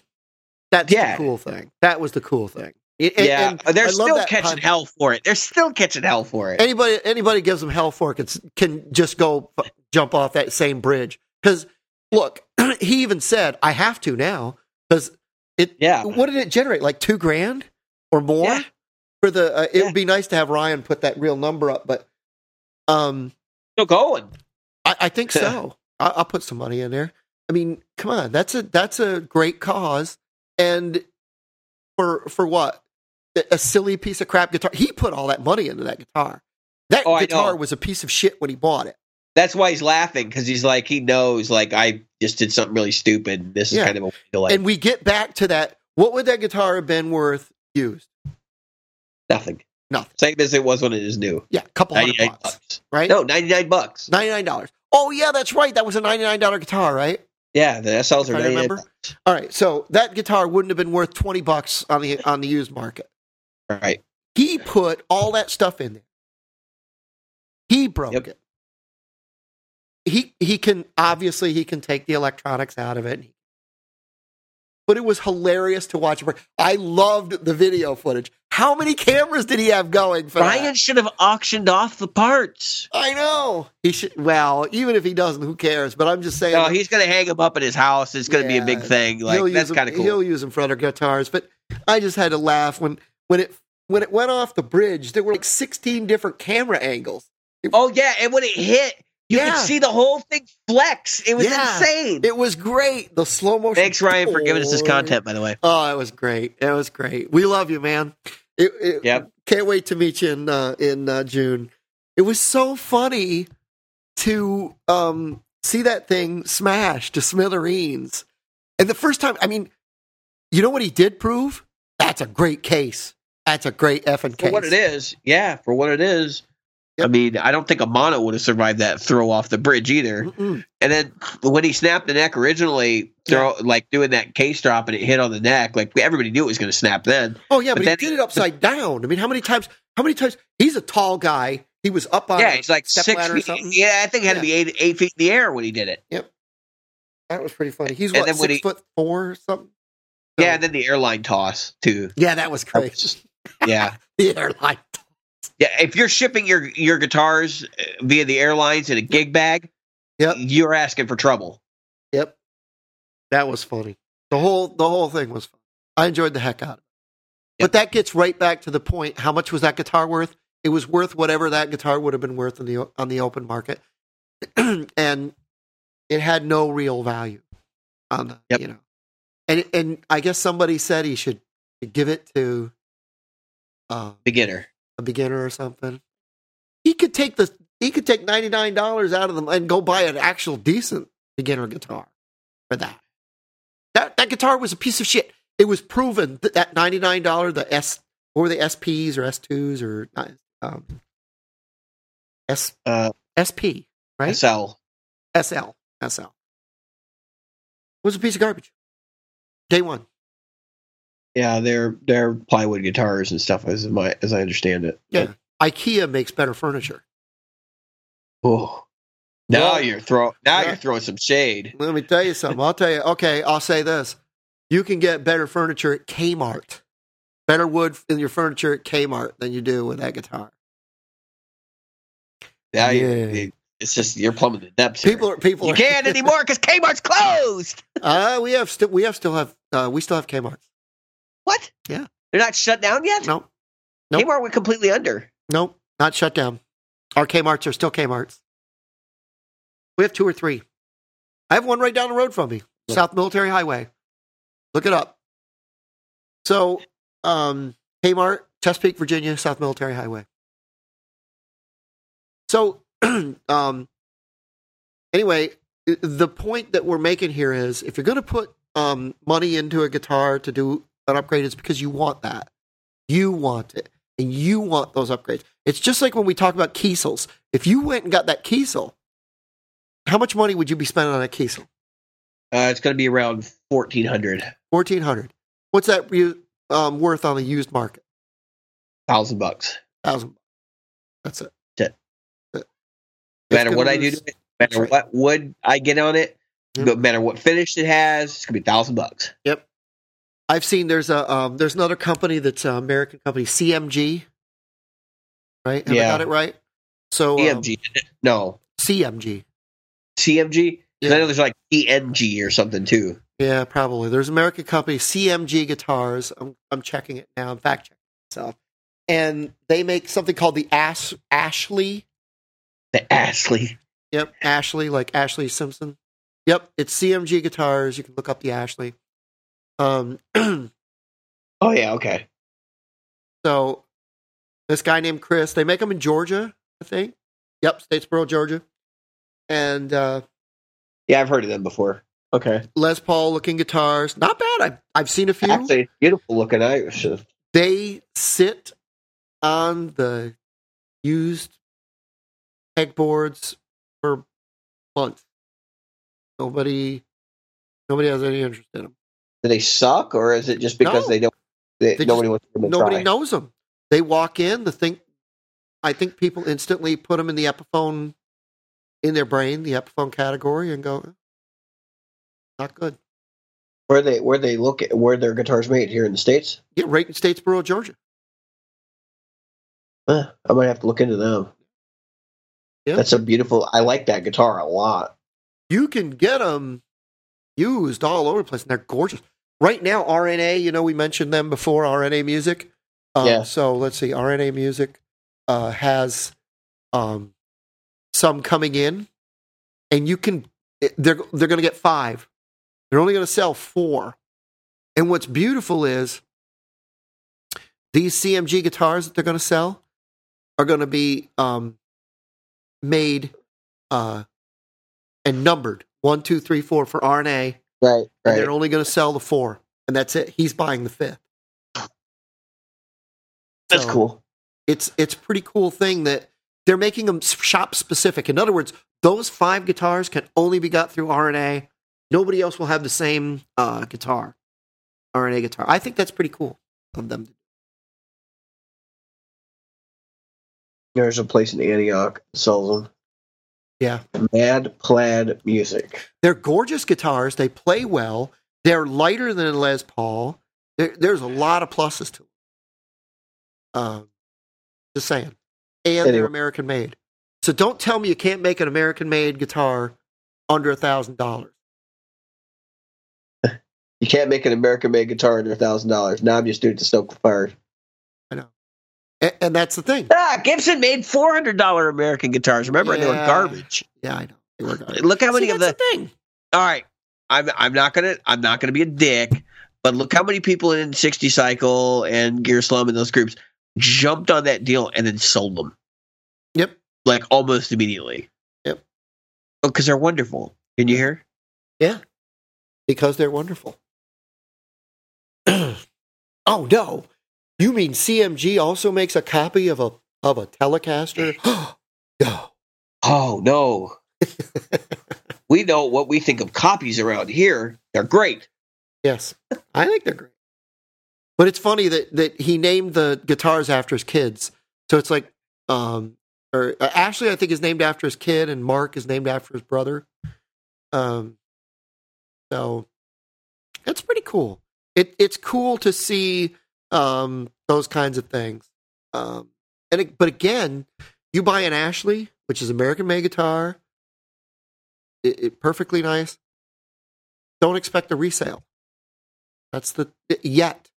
That's Yeah. the cool thing. That was the cool thing. And- yeah, and they're I still catching pun. hell for it. They're still catching hell for it. anybody anybody gives them hell for it can, can just go f- jump off that same bridge because look he even said i have to now because it Yeah. what did it generate like two grand or more Yeah. for the uh, it Yeah. would be nice to have ryan put that real number up but um Still going. i, I think so I, i'll put some money in there i mean come on that's a that's a great cause and for for what a silly piece of crap guitar he put all that money into that guitar that Oh, guitar was a piece of shit when he bought it That's why he's laughing because he's like he knows like I just did something really stupid. This Yeah. is kind of a like and we get back to that. What would that guitar have been worth used? nothing. Nothing. Same as it was when it is new. Yeah, a couple hundred bucks, bucks. right? No, ninety nine bucks. ninety nine dollars. Oh yeah, that's right. That was a ninety nine dollar guitar, right? Yeah, the SLs are I remember. All right, so that guitar wouldn't have been worth twenty bucks on the on the used market. Right. He put all that stuff in there. He broke Yep. it. He he can obviously he can take the electronics out of it. But it was hilarious to watch. I loved the video footage. How many cameras did he have going for that? Ryan should have auctioned off the parts. I know. He should. Well, even if he doesn't, who cares? But I'm just saying. No, he's gonna hang them up in his house. It's gonna be a big Yeah. thing. Like that's kind of cool. He'll use them for other guitars. But I just had to laugh when when it when it went off the bridge. There were like 16 different camera angles. Oh yeah, and when it hit, You Yeah. could see the whole thing flex. It was Yeah. insane. It was great. The slow motion. Thanks, Ryan, for giving us this content. By the way, Oh, it was great. It was great. We love you, man. It, it, Yep. Can't wait to meet you in uh, in uh, June. It was so funny to um, see that thing smash to smithereens. And the first time, I mean, you know what he did prove? That's a great case. That's a great effing case. for what it is, yeah, for what it is. I mean, I don't think a mono would have survived that throw off the bridge either. Mm-mm. And then when he snapped the neck originally, throw like doing that case drop and it hit on the neck, like everybody knew it was going to snap then. Oh yeah, But but, he did he- it upside down. I mean, how many times? How many times? He's a tall guy. He was up on yeah, he's like six feet. Yeah, I think it had to be eight eight feet in the air when he did it. Yep, that was pretty funny. He's And what six he- foot four or something. Yeah, and then the airline toss too. yeah, that was That great. was just- yeah, The airline. Yeah. If you're shipping your your guitars uh, via the airlines in a gig bag, Yep. you're asking for trouble. Yep. That was funny. The whole the whole thing was fun. I enjoyed the heck out of it. But that gets right back to the point. How much was that guitar worth? It was worth whatever that guitar would have been worth in the on the open market, and it had no real value on the Yep. you know. And and I guess somebody said he should give it to uh, Beginner. A beginner or something. He could take the he could take ninety nine dollars out of them and go buy an actual decent beginner guitar for that. That that guitar was a piece of shit. It was proven that that ninety nine dollar the S or the SPs or S twos or um, S Uh, SP right SL. SL SL was a piece of garbage. Day one. Yeah, they're they're plywood guitars and stuff as my as I understand it. Yeah. IKEA makes better furniture. Oh. Now Well, you're throw now yeah. you're throwing some shade. Let me tell you something. I'll tell you. Okay, I'll say this: you can get better furniture at Kmart, better wood in your furniture at Kmart than you do with that guitar. Yeah. it's just you're plumbing the depths. here. People are people. you are, can't anymore because Kmart's closed. Uh, we have still we have still have uh, we still have Kmart. What? Yeah. they're not shut down yet. No, nope. Kmart went completely under. no, not shut down. Our Kmart's are still Kmart's. We have two or three. I have one right down the road from me, Yeah. South Military Highway. Look it up. So, um, Kmart, Chesapeake, Virginia, South Military Highway. So, um, anyway, the point that we're making here is if you're going to put um, money into a guitar to do an upgrade, is because you want that. You want it, and you want those upgrades. It's just like when we talk about Kiesels. If you went and got that Kiesel, how much money would you be spending on a Kiesel? Uh, it's going to be around 1400 1400 What's that u- um, worth on the used market? thousand bucks. Thousand. That's it. That's It- No matter what I do to it, no matter right. what wood I get on it, Yep. no matter what finish it has, it's gonna be thousand bucks. I've seen there's a um, there's another company that's an American company, CMG. Right? Have I Yeah. got it right? So um, CMG, no CMG. CMG. Yeah. I know there's like EMG or something too. Yeah, probably. There's an American company, CMG Guitars. I'm I'm checking it now. I'm fact checking myself. And they make something called the Ash Ashley. The Ashley. Yep, Ashley, like Ashlee Simpson. Yep, it's CMG Guitars. You can look up the Ashley. Um, Oh yeah, okay. so this guy named Chris, they make them in Georgia, I think. Yep, Statesboro, Georgia. And uh, Yeah, I've heard of them before. Okay. Les Paul looking guitars, not bad. I've I've seen a few. Actually, beautiful looking. I should they sit on the used pegboards for months. Nobody, nobody has any interest in them. Do they suck or is it just because No. they don't? They, They nobody wants to Nobody try? knows them. They walk in. The thing I think people instantly put them in the Epiphone, in their brain, the Epiphone category, and go, "Eh, not good. Where they where they look at where their guitars made here in the states? Yeah, right in Statesboro, Georgia. Huh, I might have to look into them. Yeah. That's a beautiful. I like that guitar a lot. you can get them used all over the place, and they're gorgeous. Right now, RNA, you know, we mentioned them before. RNA Music. Um, Yeah. So let's see. RNA Music uh, has um, some coming in and you can they're they're going to get five. They're only going to sell four. And what's beautiful is these CMG guitars that they're going to sell are going to be um, made uh, and numbered one, two, three, four for RNA, Right, and they're only going to sell the four, and that's it. He's buying the fifth. That's So, cool. It's it's a pretty cool thing that they're making them shop specific. In other words, those five guitars can only be got through RNA. Nobody else will have the same uh, guitar, RNA guitar. I think that's pretty cool of them. There's a place in Antioch that sells them. Yeah. Mad Plaid Music. They're gorgeous guitars. They play well. They're lighter than a Les Paul. There, there's a lot of pluses to them. Um, just saying. And they're American made. So don't tell me you can't make an American made guitar under a thousand dollars. You can't make an American made guitar under a thousand dollars. Now I'm just doing it to stoke the fire. And, and that's the thing. Ah, Gibson made four hundred dollar American guitars. Remember, they were Yeah. garbage. Yeah, I know. They were garbage. Look how many See, of that's the. thing. All right, I'm I'm not gonna I'm not gonna be a dick, but look how many people in sixty cycle and Gear Slum and those groups jumped on that deal and then sold them Yep. like almost immediately. Yep. Oh, because they're wonderful. Can you hear? Yeah. Because they're wonderful. oh no. You mean CMG also makes a copy of a of a Telecaster? no. Oh no. we know what we think of copies around here. They're great. Yes. I think they're great. But it's funny that that he named the guitars after his kids. So it's like um or uh, Ashley I think is named after his kid and Mark is named after his brother. Um so it's pretty cool. It it's cool to see um those kinds of things. Um and it, but again, you buy an Ashley, which is American made guitar, it, it perfectly nice. Don't expect a resale. That's the yet,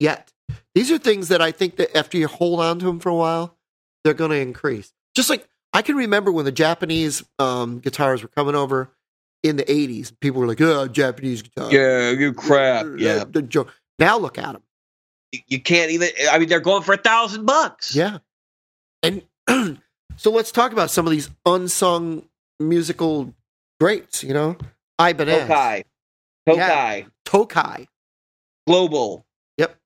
yet. These are things that I think that after you hold on to them for a while, they're going to increase. Just like I can remember when the Japanese um, guitars were coming over in the '80s. People were like, "Oh, Japanese guitar." Yeah, you crap. Yeah. Now look at them. You- can't even I mean they're going for a thousand bucks. Yeah. And so let's talk about some of these unsung musical greats. You know, Ibanez, Tokai. Tokai. Tokai. Global. Yep.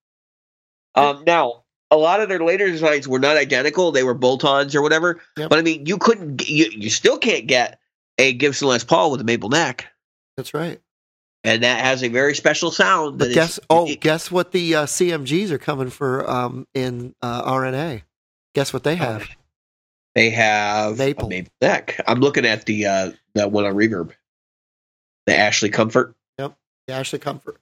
Um, now, a lot of their later designs were not identical; they were bolt-ons or whatever. Yep. But I mean, you couldn't, you, you still can't get a Gibson Les Paul with a maple neck, That's right. And that has a very special sound. But that is- guess oh, it- guess what the uh, CMGs are coming for um, in uh, RNA. Guess what they have? they have Maple. a maple neck. I'm looking at the uh, the one on Reverb, the Ashley Comfort. Yep, the Ashley Comfort.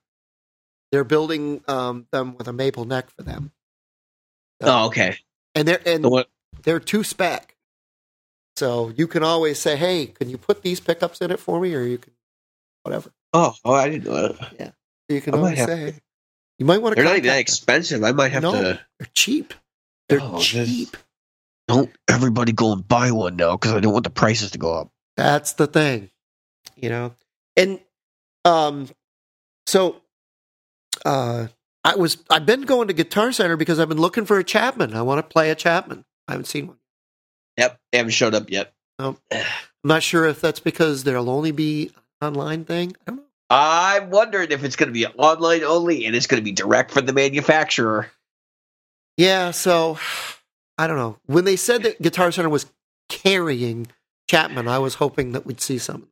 They're building um, them with a maple neck for them, Oh, okay. and they're and The they're two spec. So you can always say, "Hey, can you put these pickups in it for me?" Or you can, whatever. Oh, oh, I didn't know that. Yeah. You can I always say. You might want to. They're not even that expensive. I might have No. to. They're cheap. They're Oh, cheap. Don't everybody go and buy one now because I don't want the prices to go up. That's the thing, you know. And um, so uh, I was I've been going to Guitar Center because I've been looking for a Chapman. I want to play a Chapman. I haven't seen one. Yep, they haven't showed up yet. I'm not sure if that's because there'll only be online thing. I don't know. I'm wondering if it's going to be online only and it's going to be direct from the manufacturer. Yeah, so I don't know. When they said that Guitar Center was carrying Chapman, I was hoping that we'd see some.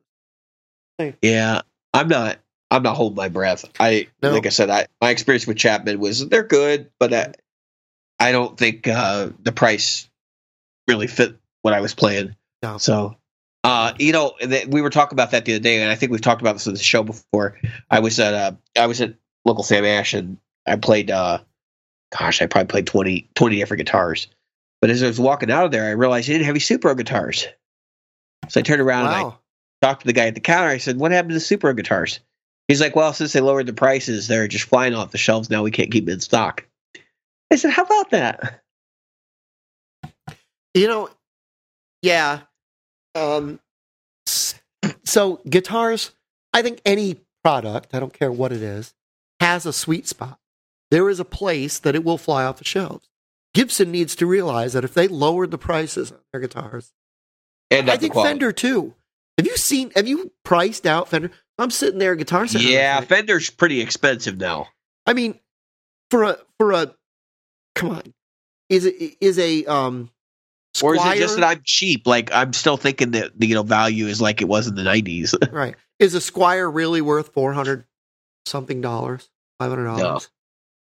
Yeah, I'm not. I'm not holding my breath. I No. like I said, I my experience with Chapman was they're good, but I, I don't think uh, the price really fit what I was playing. No. So, uh, you know, th- we were talking about that the other day, and I think we've talked about this on the show before. I was at uh, I was at local Sam Ash, and I played. Uh, gosh, I probably played 20, 20 different guitars. But as I was walking out of there, I realized they didn't have any Supro guitars. So I turned around and I talked to the guy at the counter. I said, "What happened to the Supro guitars?" He's like, "Well, since they lowered the prices, they're just flying off the shelves now. We can't keep them in stock." I said, "How about that?" You know, yeah. Um, so guitars, I think any product, I don't care what it is, has a sweet spot. There is a place that it will fly off the shelves. Gibson needs to realize that if they lowered the prices on their guitars, And I think. Fender too. Have you seen? Have you priced out Fender? I'm sitting there, Guitar Center. Yeah, night. Fender's pretty expensive now. I mean, for a for a, come on, is it is a um, Or is it just that I'm cheap? Like I'm still thinking that the you know value is like it was in the '90s. right? Is a Squier really worth four hundred something dollars, five hundred dollars?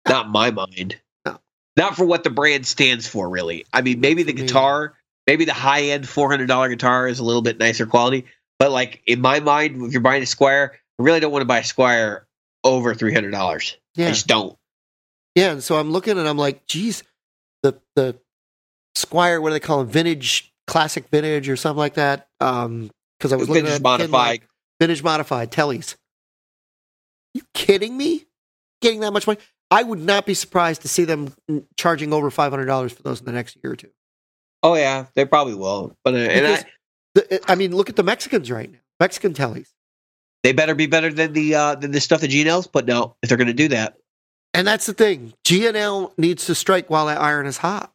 Not my mind. No. Not for what the brand stands for, really. I mean, maybe the guitar, maybe the high end four hundred dollar guitar is a little bit nicer quality. But like in my mind, if you're buying a Squier, I really don't want to buy a Squier over three hundred dollars. I Yeah, just don't. yeah. And so I'm looking and I'm like, geez, the the Squier, what do they call them? Vintage, classic vintage, or something like that. Um, because I was looking Vintage at modified. vintage modified tellies. You kidding me? Getting that much money? I would not be surprised to see them charging over five hundred dollars for those in the next year or two. Oh yeah, they probably will. But uh, and I, the, I mean, look at the Mexicans right now. Mexican tellies, they better be better than the uh, than the stuff that G&L's putting out if they're going to do that. and that's the thing. G&L needs to strike while that iron is hot.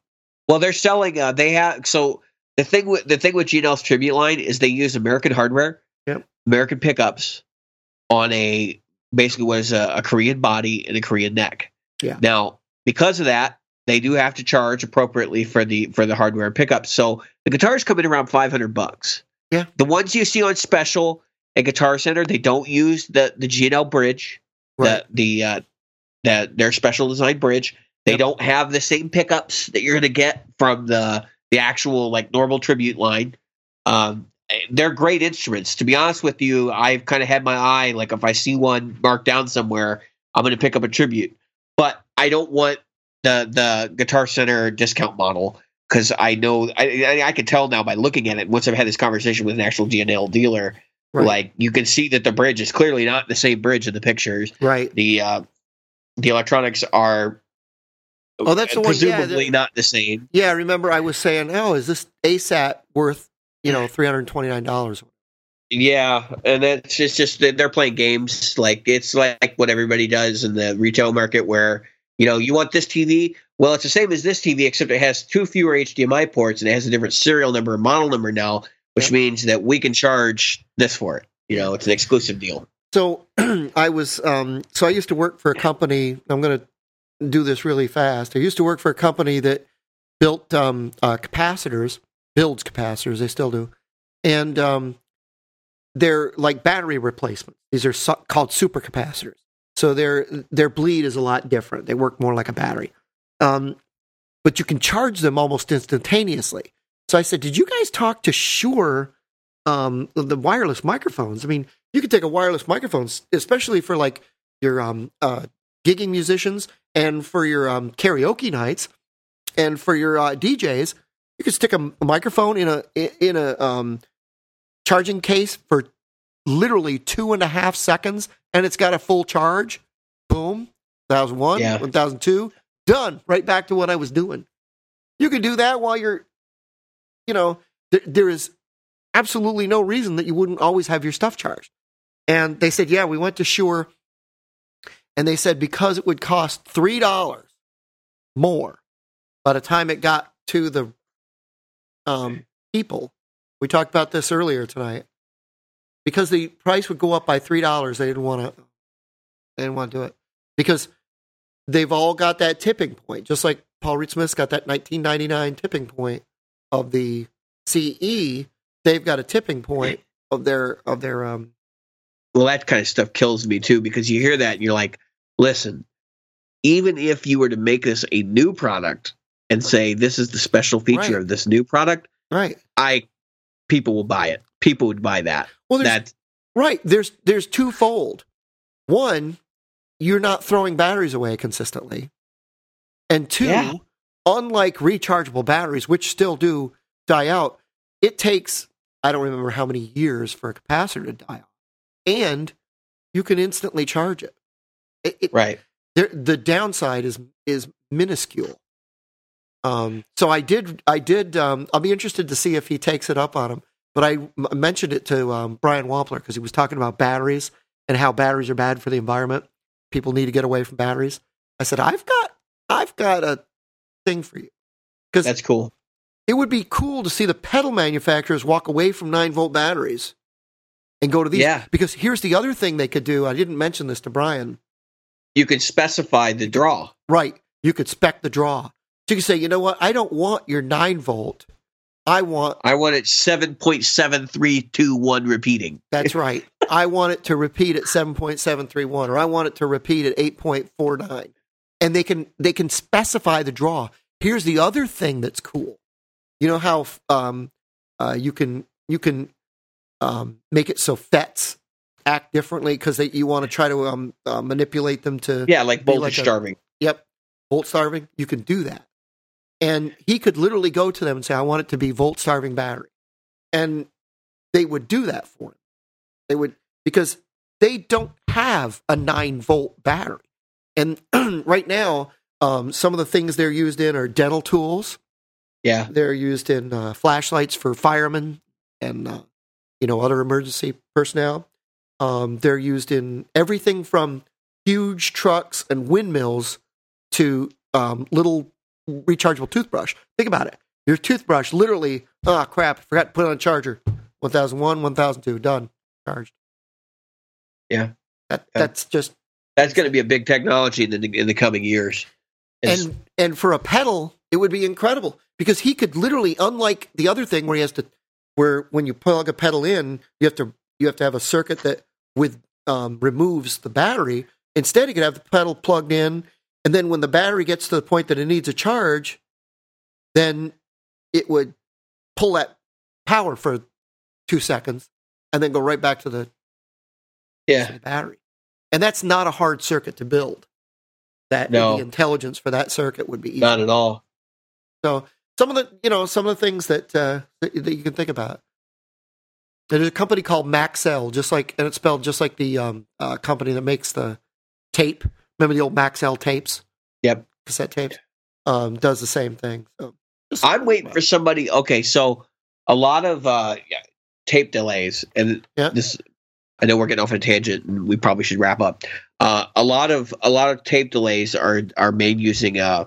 Well, they're selling. Uh, they have so the thing with the thing with G&L's tribute line is they use American hardware, Yep. American pickups on a basically what is a, a Korean body and a Korean neck. Yeah. Now, because of that, they do have to charge appropriately for the for the hardware and pickups. So the guitars come in around five hundred bucks. Yeah. The ones you see on special at Guitar Center, they don't use the the G&L bridge, the the uh, that their special design bridge. They Yep. don't have the same pickups that you're going to get from the the actual like normal tribute line. Um, they're great instruments. To be honest with you, I've kind of had my eye like if I see one marked down somewhere, I'm going to pick up a tribute. But I don't want the the Guitar Center discount model because I know I, I I can tell now by looking at it. Once I've had this conversation with an actual G&L dealer, Right. like you can see that the bridge is clearly not the same bridge in the pictures right. the uh, the electronics are Oh, that's the one- yeah, presumably the- not the same. Yeah, I remember I was saying, oh, is this ASAT worth you know three hundred twenty nine dollars? Yeah, and it's just they're playing games. Like it's like what everybody does in the retail market, where you know you want this TV. Well, it's the same as this TV, except it has two fewer HDMI ports and it has a different serial number and model number now, which Yep. means that we can charge this for it. You know, it's an exclusive deal. So I was, um, so I used to work for a company. I'm going to do this really fast. I used to work for a company that built um, uh, capacitors, builds capacitors. They still do, and um, they're like battery replacements. These are su- called supercapacitors. So their their bleed is a lot different. They work more like a battery, um, but you can charge them almost instantaneously. So I said, "Did you guys talk to Shure um, the, wireless microphones? I mean, you could take a wireless microphone, especially for like your um, uh, gigging musicians and for your um, karaoke nights and for your uh, DJs. You could stick a, a microphone in a in a um, charging case for literally two and a half seconds, and it's got a full charge. Boom, thousand one, Yeah. one thousand two, done. Right back to what I was doing. You could do that while you're, you know, there, there is absolutely no reason that you wouldn't always have your stuff charged. And they said, yeah, we went to Shure, and they said because it would cost three dollars more by the time it got to the um, people. We talked about this earlier tonight. Because the price would go up by three dollars, they didn't want to. They didn't want to do it because they've all got that tipping point, just like Paul Reed Smith's got that 1999 tipping point of the CE. They've got a tipping point of their of their um. Well, that kind of stuff kills me too because you hear that and you're like, listen, even if you were to make this a new product and say this is the special feature Right. of this new product, Right. I people will buy it. People would buy that. Well, That Right. There's there's twofold. One, you're not throwing batteries away consistently. And two, Yeah. unlike rechargeable batteries, which still do die out, it takes I don't remember how many years for a capacitor to die out. And you can instantly charge it. It- it- right. there, the downside is is minuscule. Um, so I did I did um, I'll be interested to see if he takes it up on him but I m- mentioned it to um, Brian Wampler because he was talking about batteries and how batteries are bad for the environment. People need to get away from batteries. I said, I've got, I've got a thing for you because That's cool. it would be cool to see the pedal manufacturers walk away from nine volt batteries and go to these. Yeah. Because here's the other thing they could do. I didn't mention this to Brian. You can specify the draw. Right. You could spec the draw. So you could say, you know what? I don't want your nine volt. I want, I want it seven point seven three two one repeating. that's right. I want it to repeat at 7.731 or I want it to repeat at 8.49. And they can, they can specify the draw. Here's the other thing that's cool. You know how, um, uh, you can, you can, um, make it so FETs act differently because you want to try to, um, uh, manipulate them to, Yeah, like voltage like a- starving. Yep. Volt starving, you can do that. And he could literally go to them and say, I want it to be volt starving battery. And they would do that for him. They would, because they don't have a nine volt battery. And right now, um, some of the things they're used in are dental tools. Yeah. They're used in uh, flashlights for firemen and, uh, you know, other emergency personnel. Um, they're used in everything from huge trucks and windmills to um, little rechargeable toothbrush. Think about it. Your toothbrush literally, oh crap, I forgot to put it on a charger. 1001, 1002, done, charged. Yeah. That, Yeah. That's just, That's going to be a big technology in the in the coming years. It's- and and for a pedal, it would be incredible because he could literally, unlike the other thing where he has to, where when you plug a pedal in, you have to you have to have a circuit that with um, removes the battery. Instead, he could have the pedal plugged in, and then when the battery gets to the point that it needs a charge, then it would pull that power for two seconds and then go right back to the, to yeah. the battery. And that's not a hard circuit to build. That No. the intelligence for that circuit would be easy. Not at all. So some of the you know some of the things that uh, that, that you can think about. There's a company called Maxell, just like and it's spelled just like the um, uh, company that makes the tape. Remember the old Maxell tapes? Yep. cassette tapes. Um, does the same thing. So I'm waiting for somebody. Okay, so a lot of uh, tape delays, and Yeah. this. I know we're getting off on a tangent, and we probably should wrap up. Uh, a lot of a lot of tape delays are are made using uh,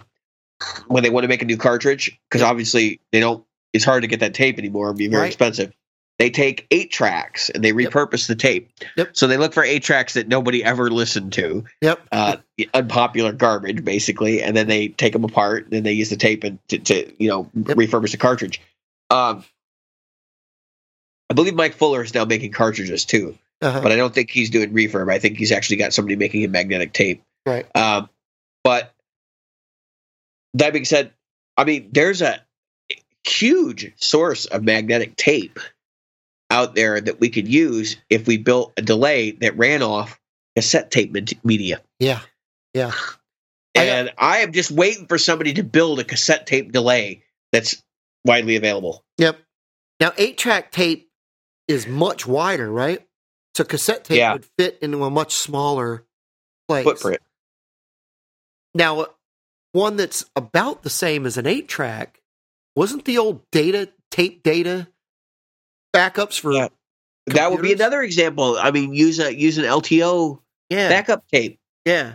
when they want to make a new cartridge because obviously they don't. It's hard to get that tape anymore; it'd be very Right. expensive. They take eight tracks and they Yep. repurpose the tape. Yep. So they look for eight tracks that nobody ever listened to Yep. uh, unpopular garbage, basically, and then they take them apart, and then they use the tape and to, to you know Yep. refurbish the cartridge. Um, I believe Mike Fuller is now making cartridges too, Uh-huh. but I don't think he's doing refurb. I think he's actually got somebody making a magnetic tape. Right. Um, but that being said, I mean, there's a huge source of magnetic tape out there that we could use if we built a delay that ran off cassette tape med- media. Yeah. Yeah. I And I am just waiting for somebody to build a cassette tape delay that's widely available. Yep. Now eight track tape is much wider, right? So cassette tape Yeah. would fit into a much smaller place. Footprint. Now, uh, one that's about the same as an eight track wasn't the old data tape data backups for Yeah. That would be another example. I mean, use a use an LTO yeah backup tape. yeah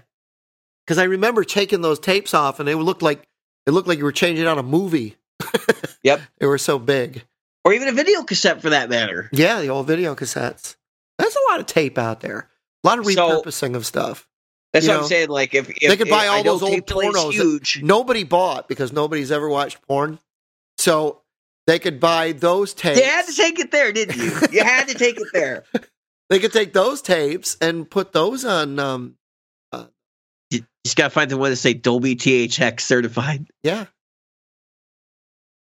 because I remember taking those tapes off and they would look like it looked like you were changing out a movie. Yep. they were so big. Or even a video cassette for that matter. Yeah, the old video cassettes. That's a lot of tape out there. A lot of So- repurposing of stuff. That's You what know, I'm saying. Like if, if they could buy if- all those old pornos Huge. Nobody bought because nobody's ever watched porn. So they could buy those tapes. You had to take it there, didn't you? You had to take it there. they could take those tapes and put those on um You just gotta find the one that say Dolby THX certified. yeah.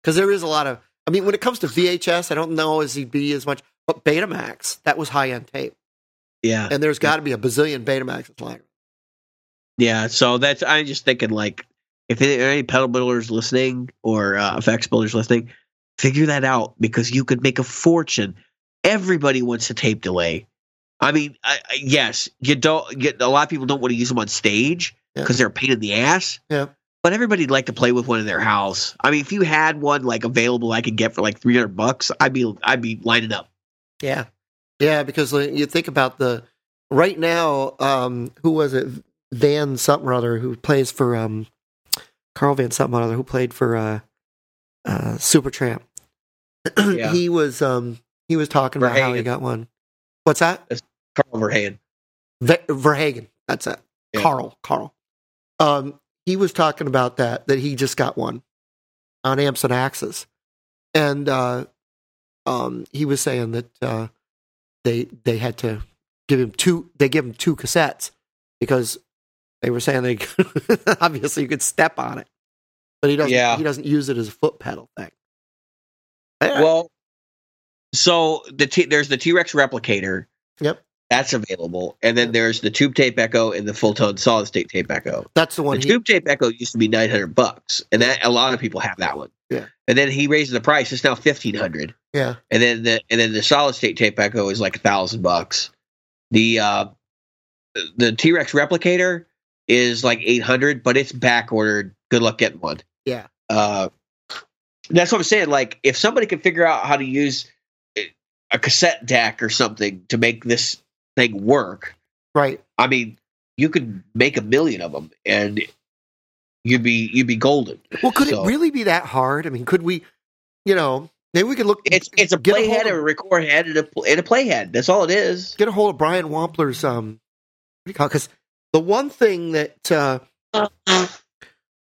Cuz there is a lot of I mean when it comes to VHS, I don't know as he'd be as much but Betamax, that was high-end tape. Yeah, And there's got to be a bazillion Betamaxes lying. yeah. So that's I'm just thinking like if there are any pedal builders listening or uh, effects builders listening, figure that out because you could make a fortune. Everybody wants a tape delay. I mean, I, I, yes, you don't get a lot of people don't want to use them on stage Yeah. because they're a pain in the ass. Yeah. but everybody'd like to play with one in their house. I mean, if you had one like available, I could get for like three hundred bucks. I'd be I'd be lining up. Yeah, yeah, because you think about the right now. Um, who was it? Van something or other who plays for um, Carl Van something or other who played for uh, uh, Supertramp. Yeah. he was um he was talking about how he got one. What's that? Carl Verheyen. Ve- Verhagen. That's it. Yeah. Carl. Carl. Um, he was talking about that that he just got one on amps and axes, and uh, um, he was saying that uh, they they had to give him two. They give him two cassettes because they were saying they obviously you could step on it, but he doesn't. Yeah. He doesn't use it as a foot pedal thing. Eh, Well, so the T, there's the T Rex replicator. Yep. That's available, and then there's the tube tape echo and the Fulltone solid state tape echo. that's the one. The He, tube tape echo used to be nine hundred bucks, and that a lot of people have that one. Yeah. And then he raises the price; it's now fifteen hundred. yeah, And then the and then the solid state tape echo is like a thousand bucks. The uh, the T Rex replicator is like eight hundred, but it's back ordered. Good luck getting one. Yeah. Uh, that's what I'm saying. Like, if somebody can figure out how to use a cassette deck or something to make this thing work, right. I mean, you could make a million of them, and you'd be you'd be golden. Well, could So- it really be that hard? I mean, could we? You know, maybe we could look. It's it's a playhead, and a record head, and a and a playhead. That's all it is. get a hold of Brian Wampler's um what do you call because the one thing that uh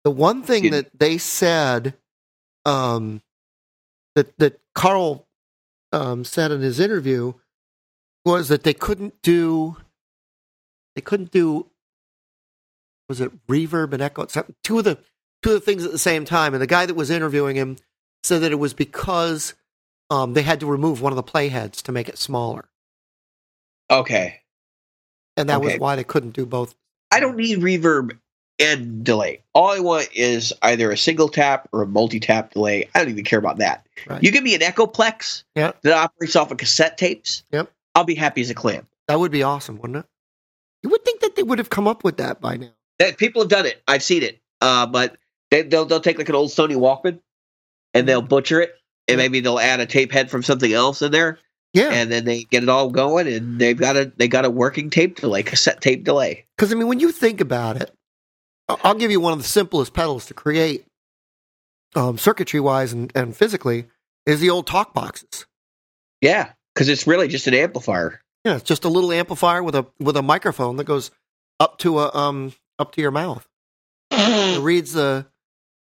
the one thing that they said um that that Carl um said in his interview was that they couldn't do they couldn't do was it reverb and echo? Something two of the two of the things at the same time. And the guy that was interviewing him said that it was because um they had to remove one of the playheads to make it smaller. Okay. and that was why they couldn't do both. I don't need reverb and delay. All I want is either a single tap or a multi tap delay. I don't even care about that. Right. You give me an Echoplex Yeah. that operates off of cassette tapes. Yep. I'll be happy as a clam. That would be awesome, wouldn't it? You would think that they would have come up with that by now. That people have done it. I've seen it. Uh, but they, they'll they'll take like an old Sony Walkman and they'll butcher it, and maybe they'll add a tape head from something else in there, Yeah, and then they get it all going, and they've got a they got a working tape delay, cassette tape delay. because I mean, when you think about it, I'll give you one of the simplest pedals to create, um, circuitry wise and, and physically, is the old talk boxes. Yeah, because it's really just an amplifier. Yeah, it's just a little amplifier with a with a microphone that goes up to a um up to your mouth. It reads the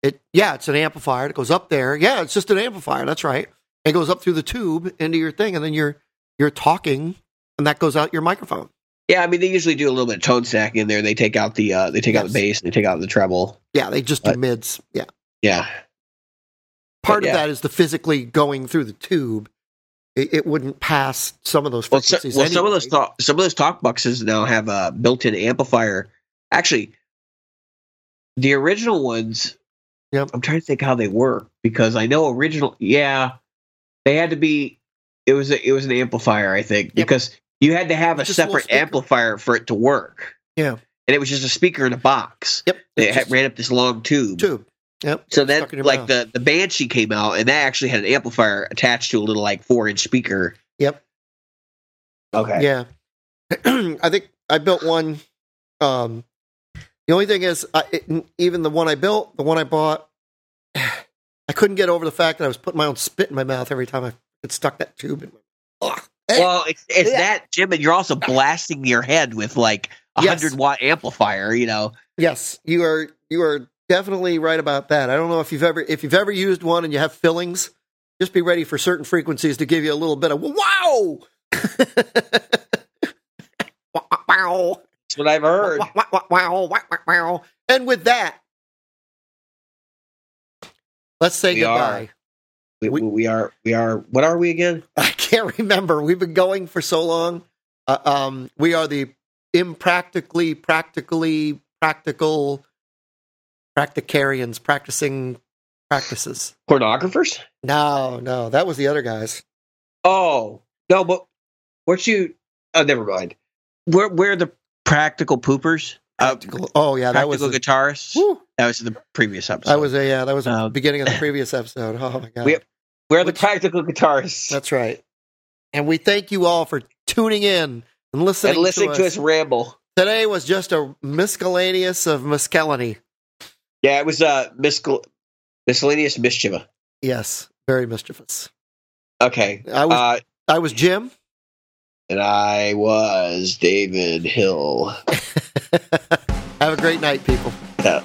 it. Yeah, it's an amplifier. It goes up there. Yeah, it's just an amplifier. That's right. It goes up through the tube into your thing, and then you're you're talking, and that goes out your microphone. Yeah, I mean they usually do a little bit of tone stack in there. They take out the uh, they take out the bass and they take out the treble. Yeah, they just do mids. Yeah. Yeah, Part of that is the physically going through the tube. It, it wouldn't pass some of those well, so, frequencies. well some of those talk, some of those talk boxes now have a built-in amplifier. Actually, the original ones. Yep. I'm trying to think how they work because I know original. Yeah, they had to be. It was a, it was an amplifier, I think, because you had to have a Just a separate amplifier for it to work. Yeah. and it was just a speaker in a box. Yep. It it's had, ran up this long tube. tube. Yep. So then, Stuck in your like mouth. the the Banshee came out, and that actually had an amplifier attached to a little like four inch speaker. Yep. Okay. Yeah. I think I built one. Um, the only thing is, I, it, even the one I built, the one I bought, I couldn't get over the fact that I was putting my own spit in my mouth every time I it stuck that tube in my Ugh. Eh. Well, it's, it's Yeah. that, Jim, and you're also blasting your head with like a Yes. hundred watt amplifier. You know. Yes, you are. You are definitely right about that. I don't know if you've ever if you've ever used one and you have fillings. Just be ready for certain frequencies to give you a little bit of wow. wow. That's what I've heard. Wow, wow, wow, wow, wow, wow. And with that, let's say We goodbye. We, We- we are. We are. What are we again? I can't remember. We've been going for so long. Uh, um, we are the impractically, practically, practical practicarians practicing practices. Pornographers? No, no, that was the other guys. Oh no, but what you? Oh, never mind. We're we're the practical poopers. Uh, oh yeah, that was a, guitars. whew, That was in the previous episode. that was a yeah, that was the Uh, beginning of the previous episode. Oh my god, We- We're the practical guitarists. that's right. And we thank you all for tuning in and listening, and listening to, to us. us ramble. Today was just a miscellaneous of miscellany. Yeah, it was uh, miscel- miscellaneous mischief. Yes, very mischievous. Okay. I was Uh, I was Jim. and I was David Hill. Have a great night, people. Uh,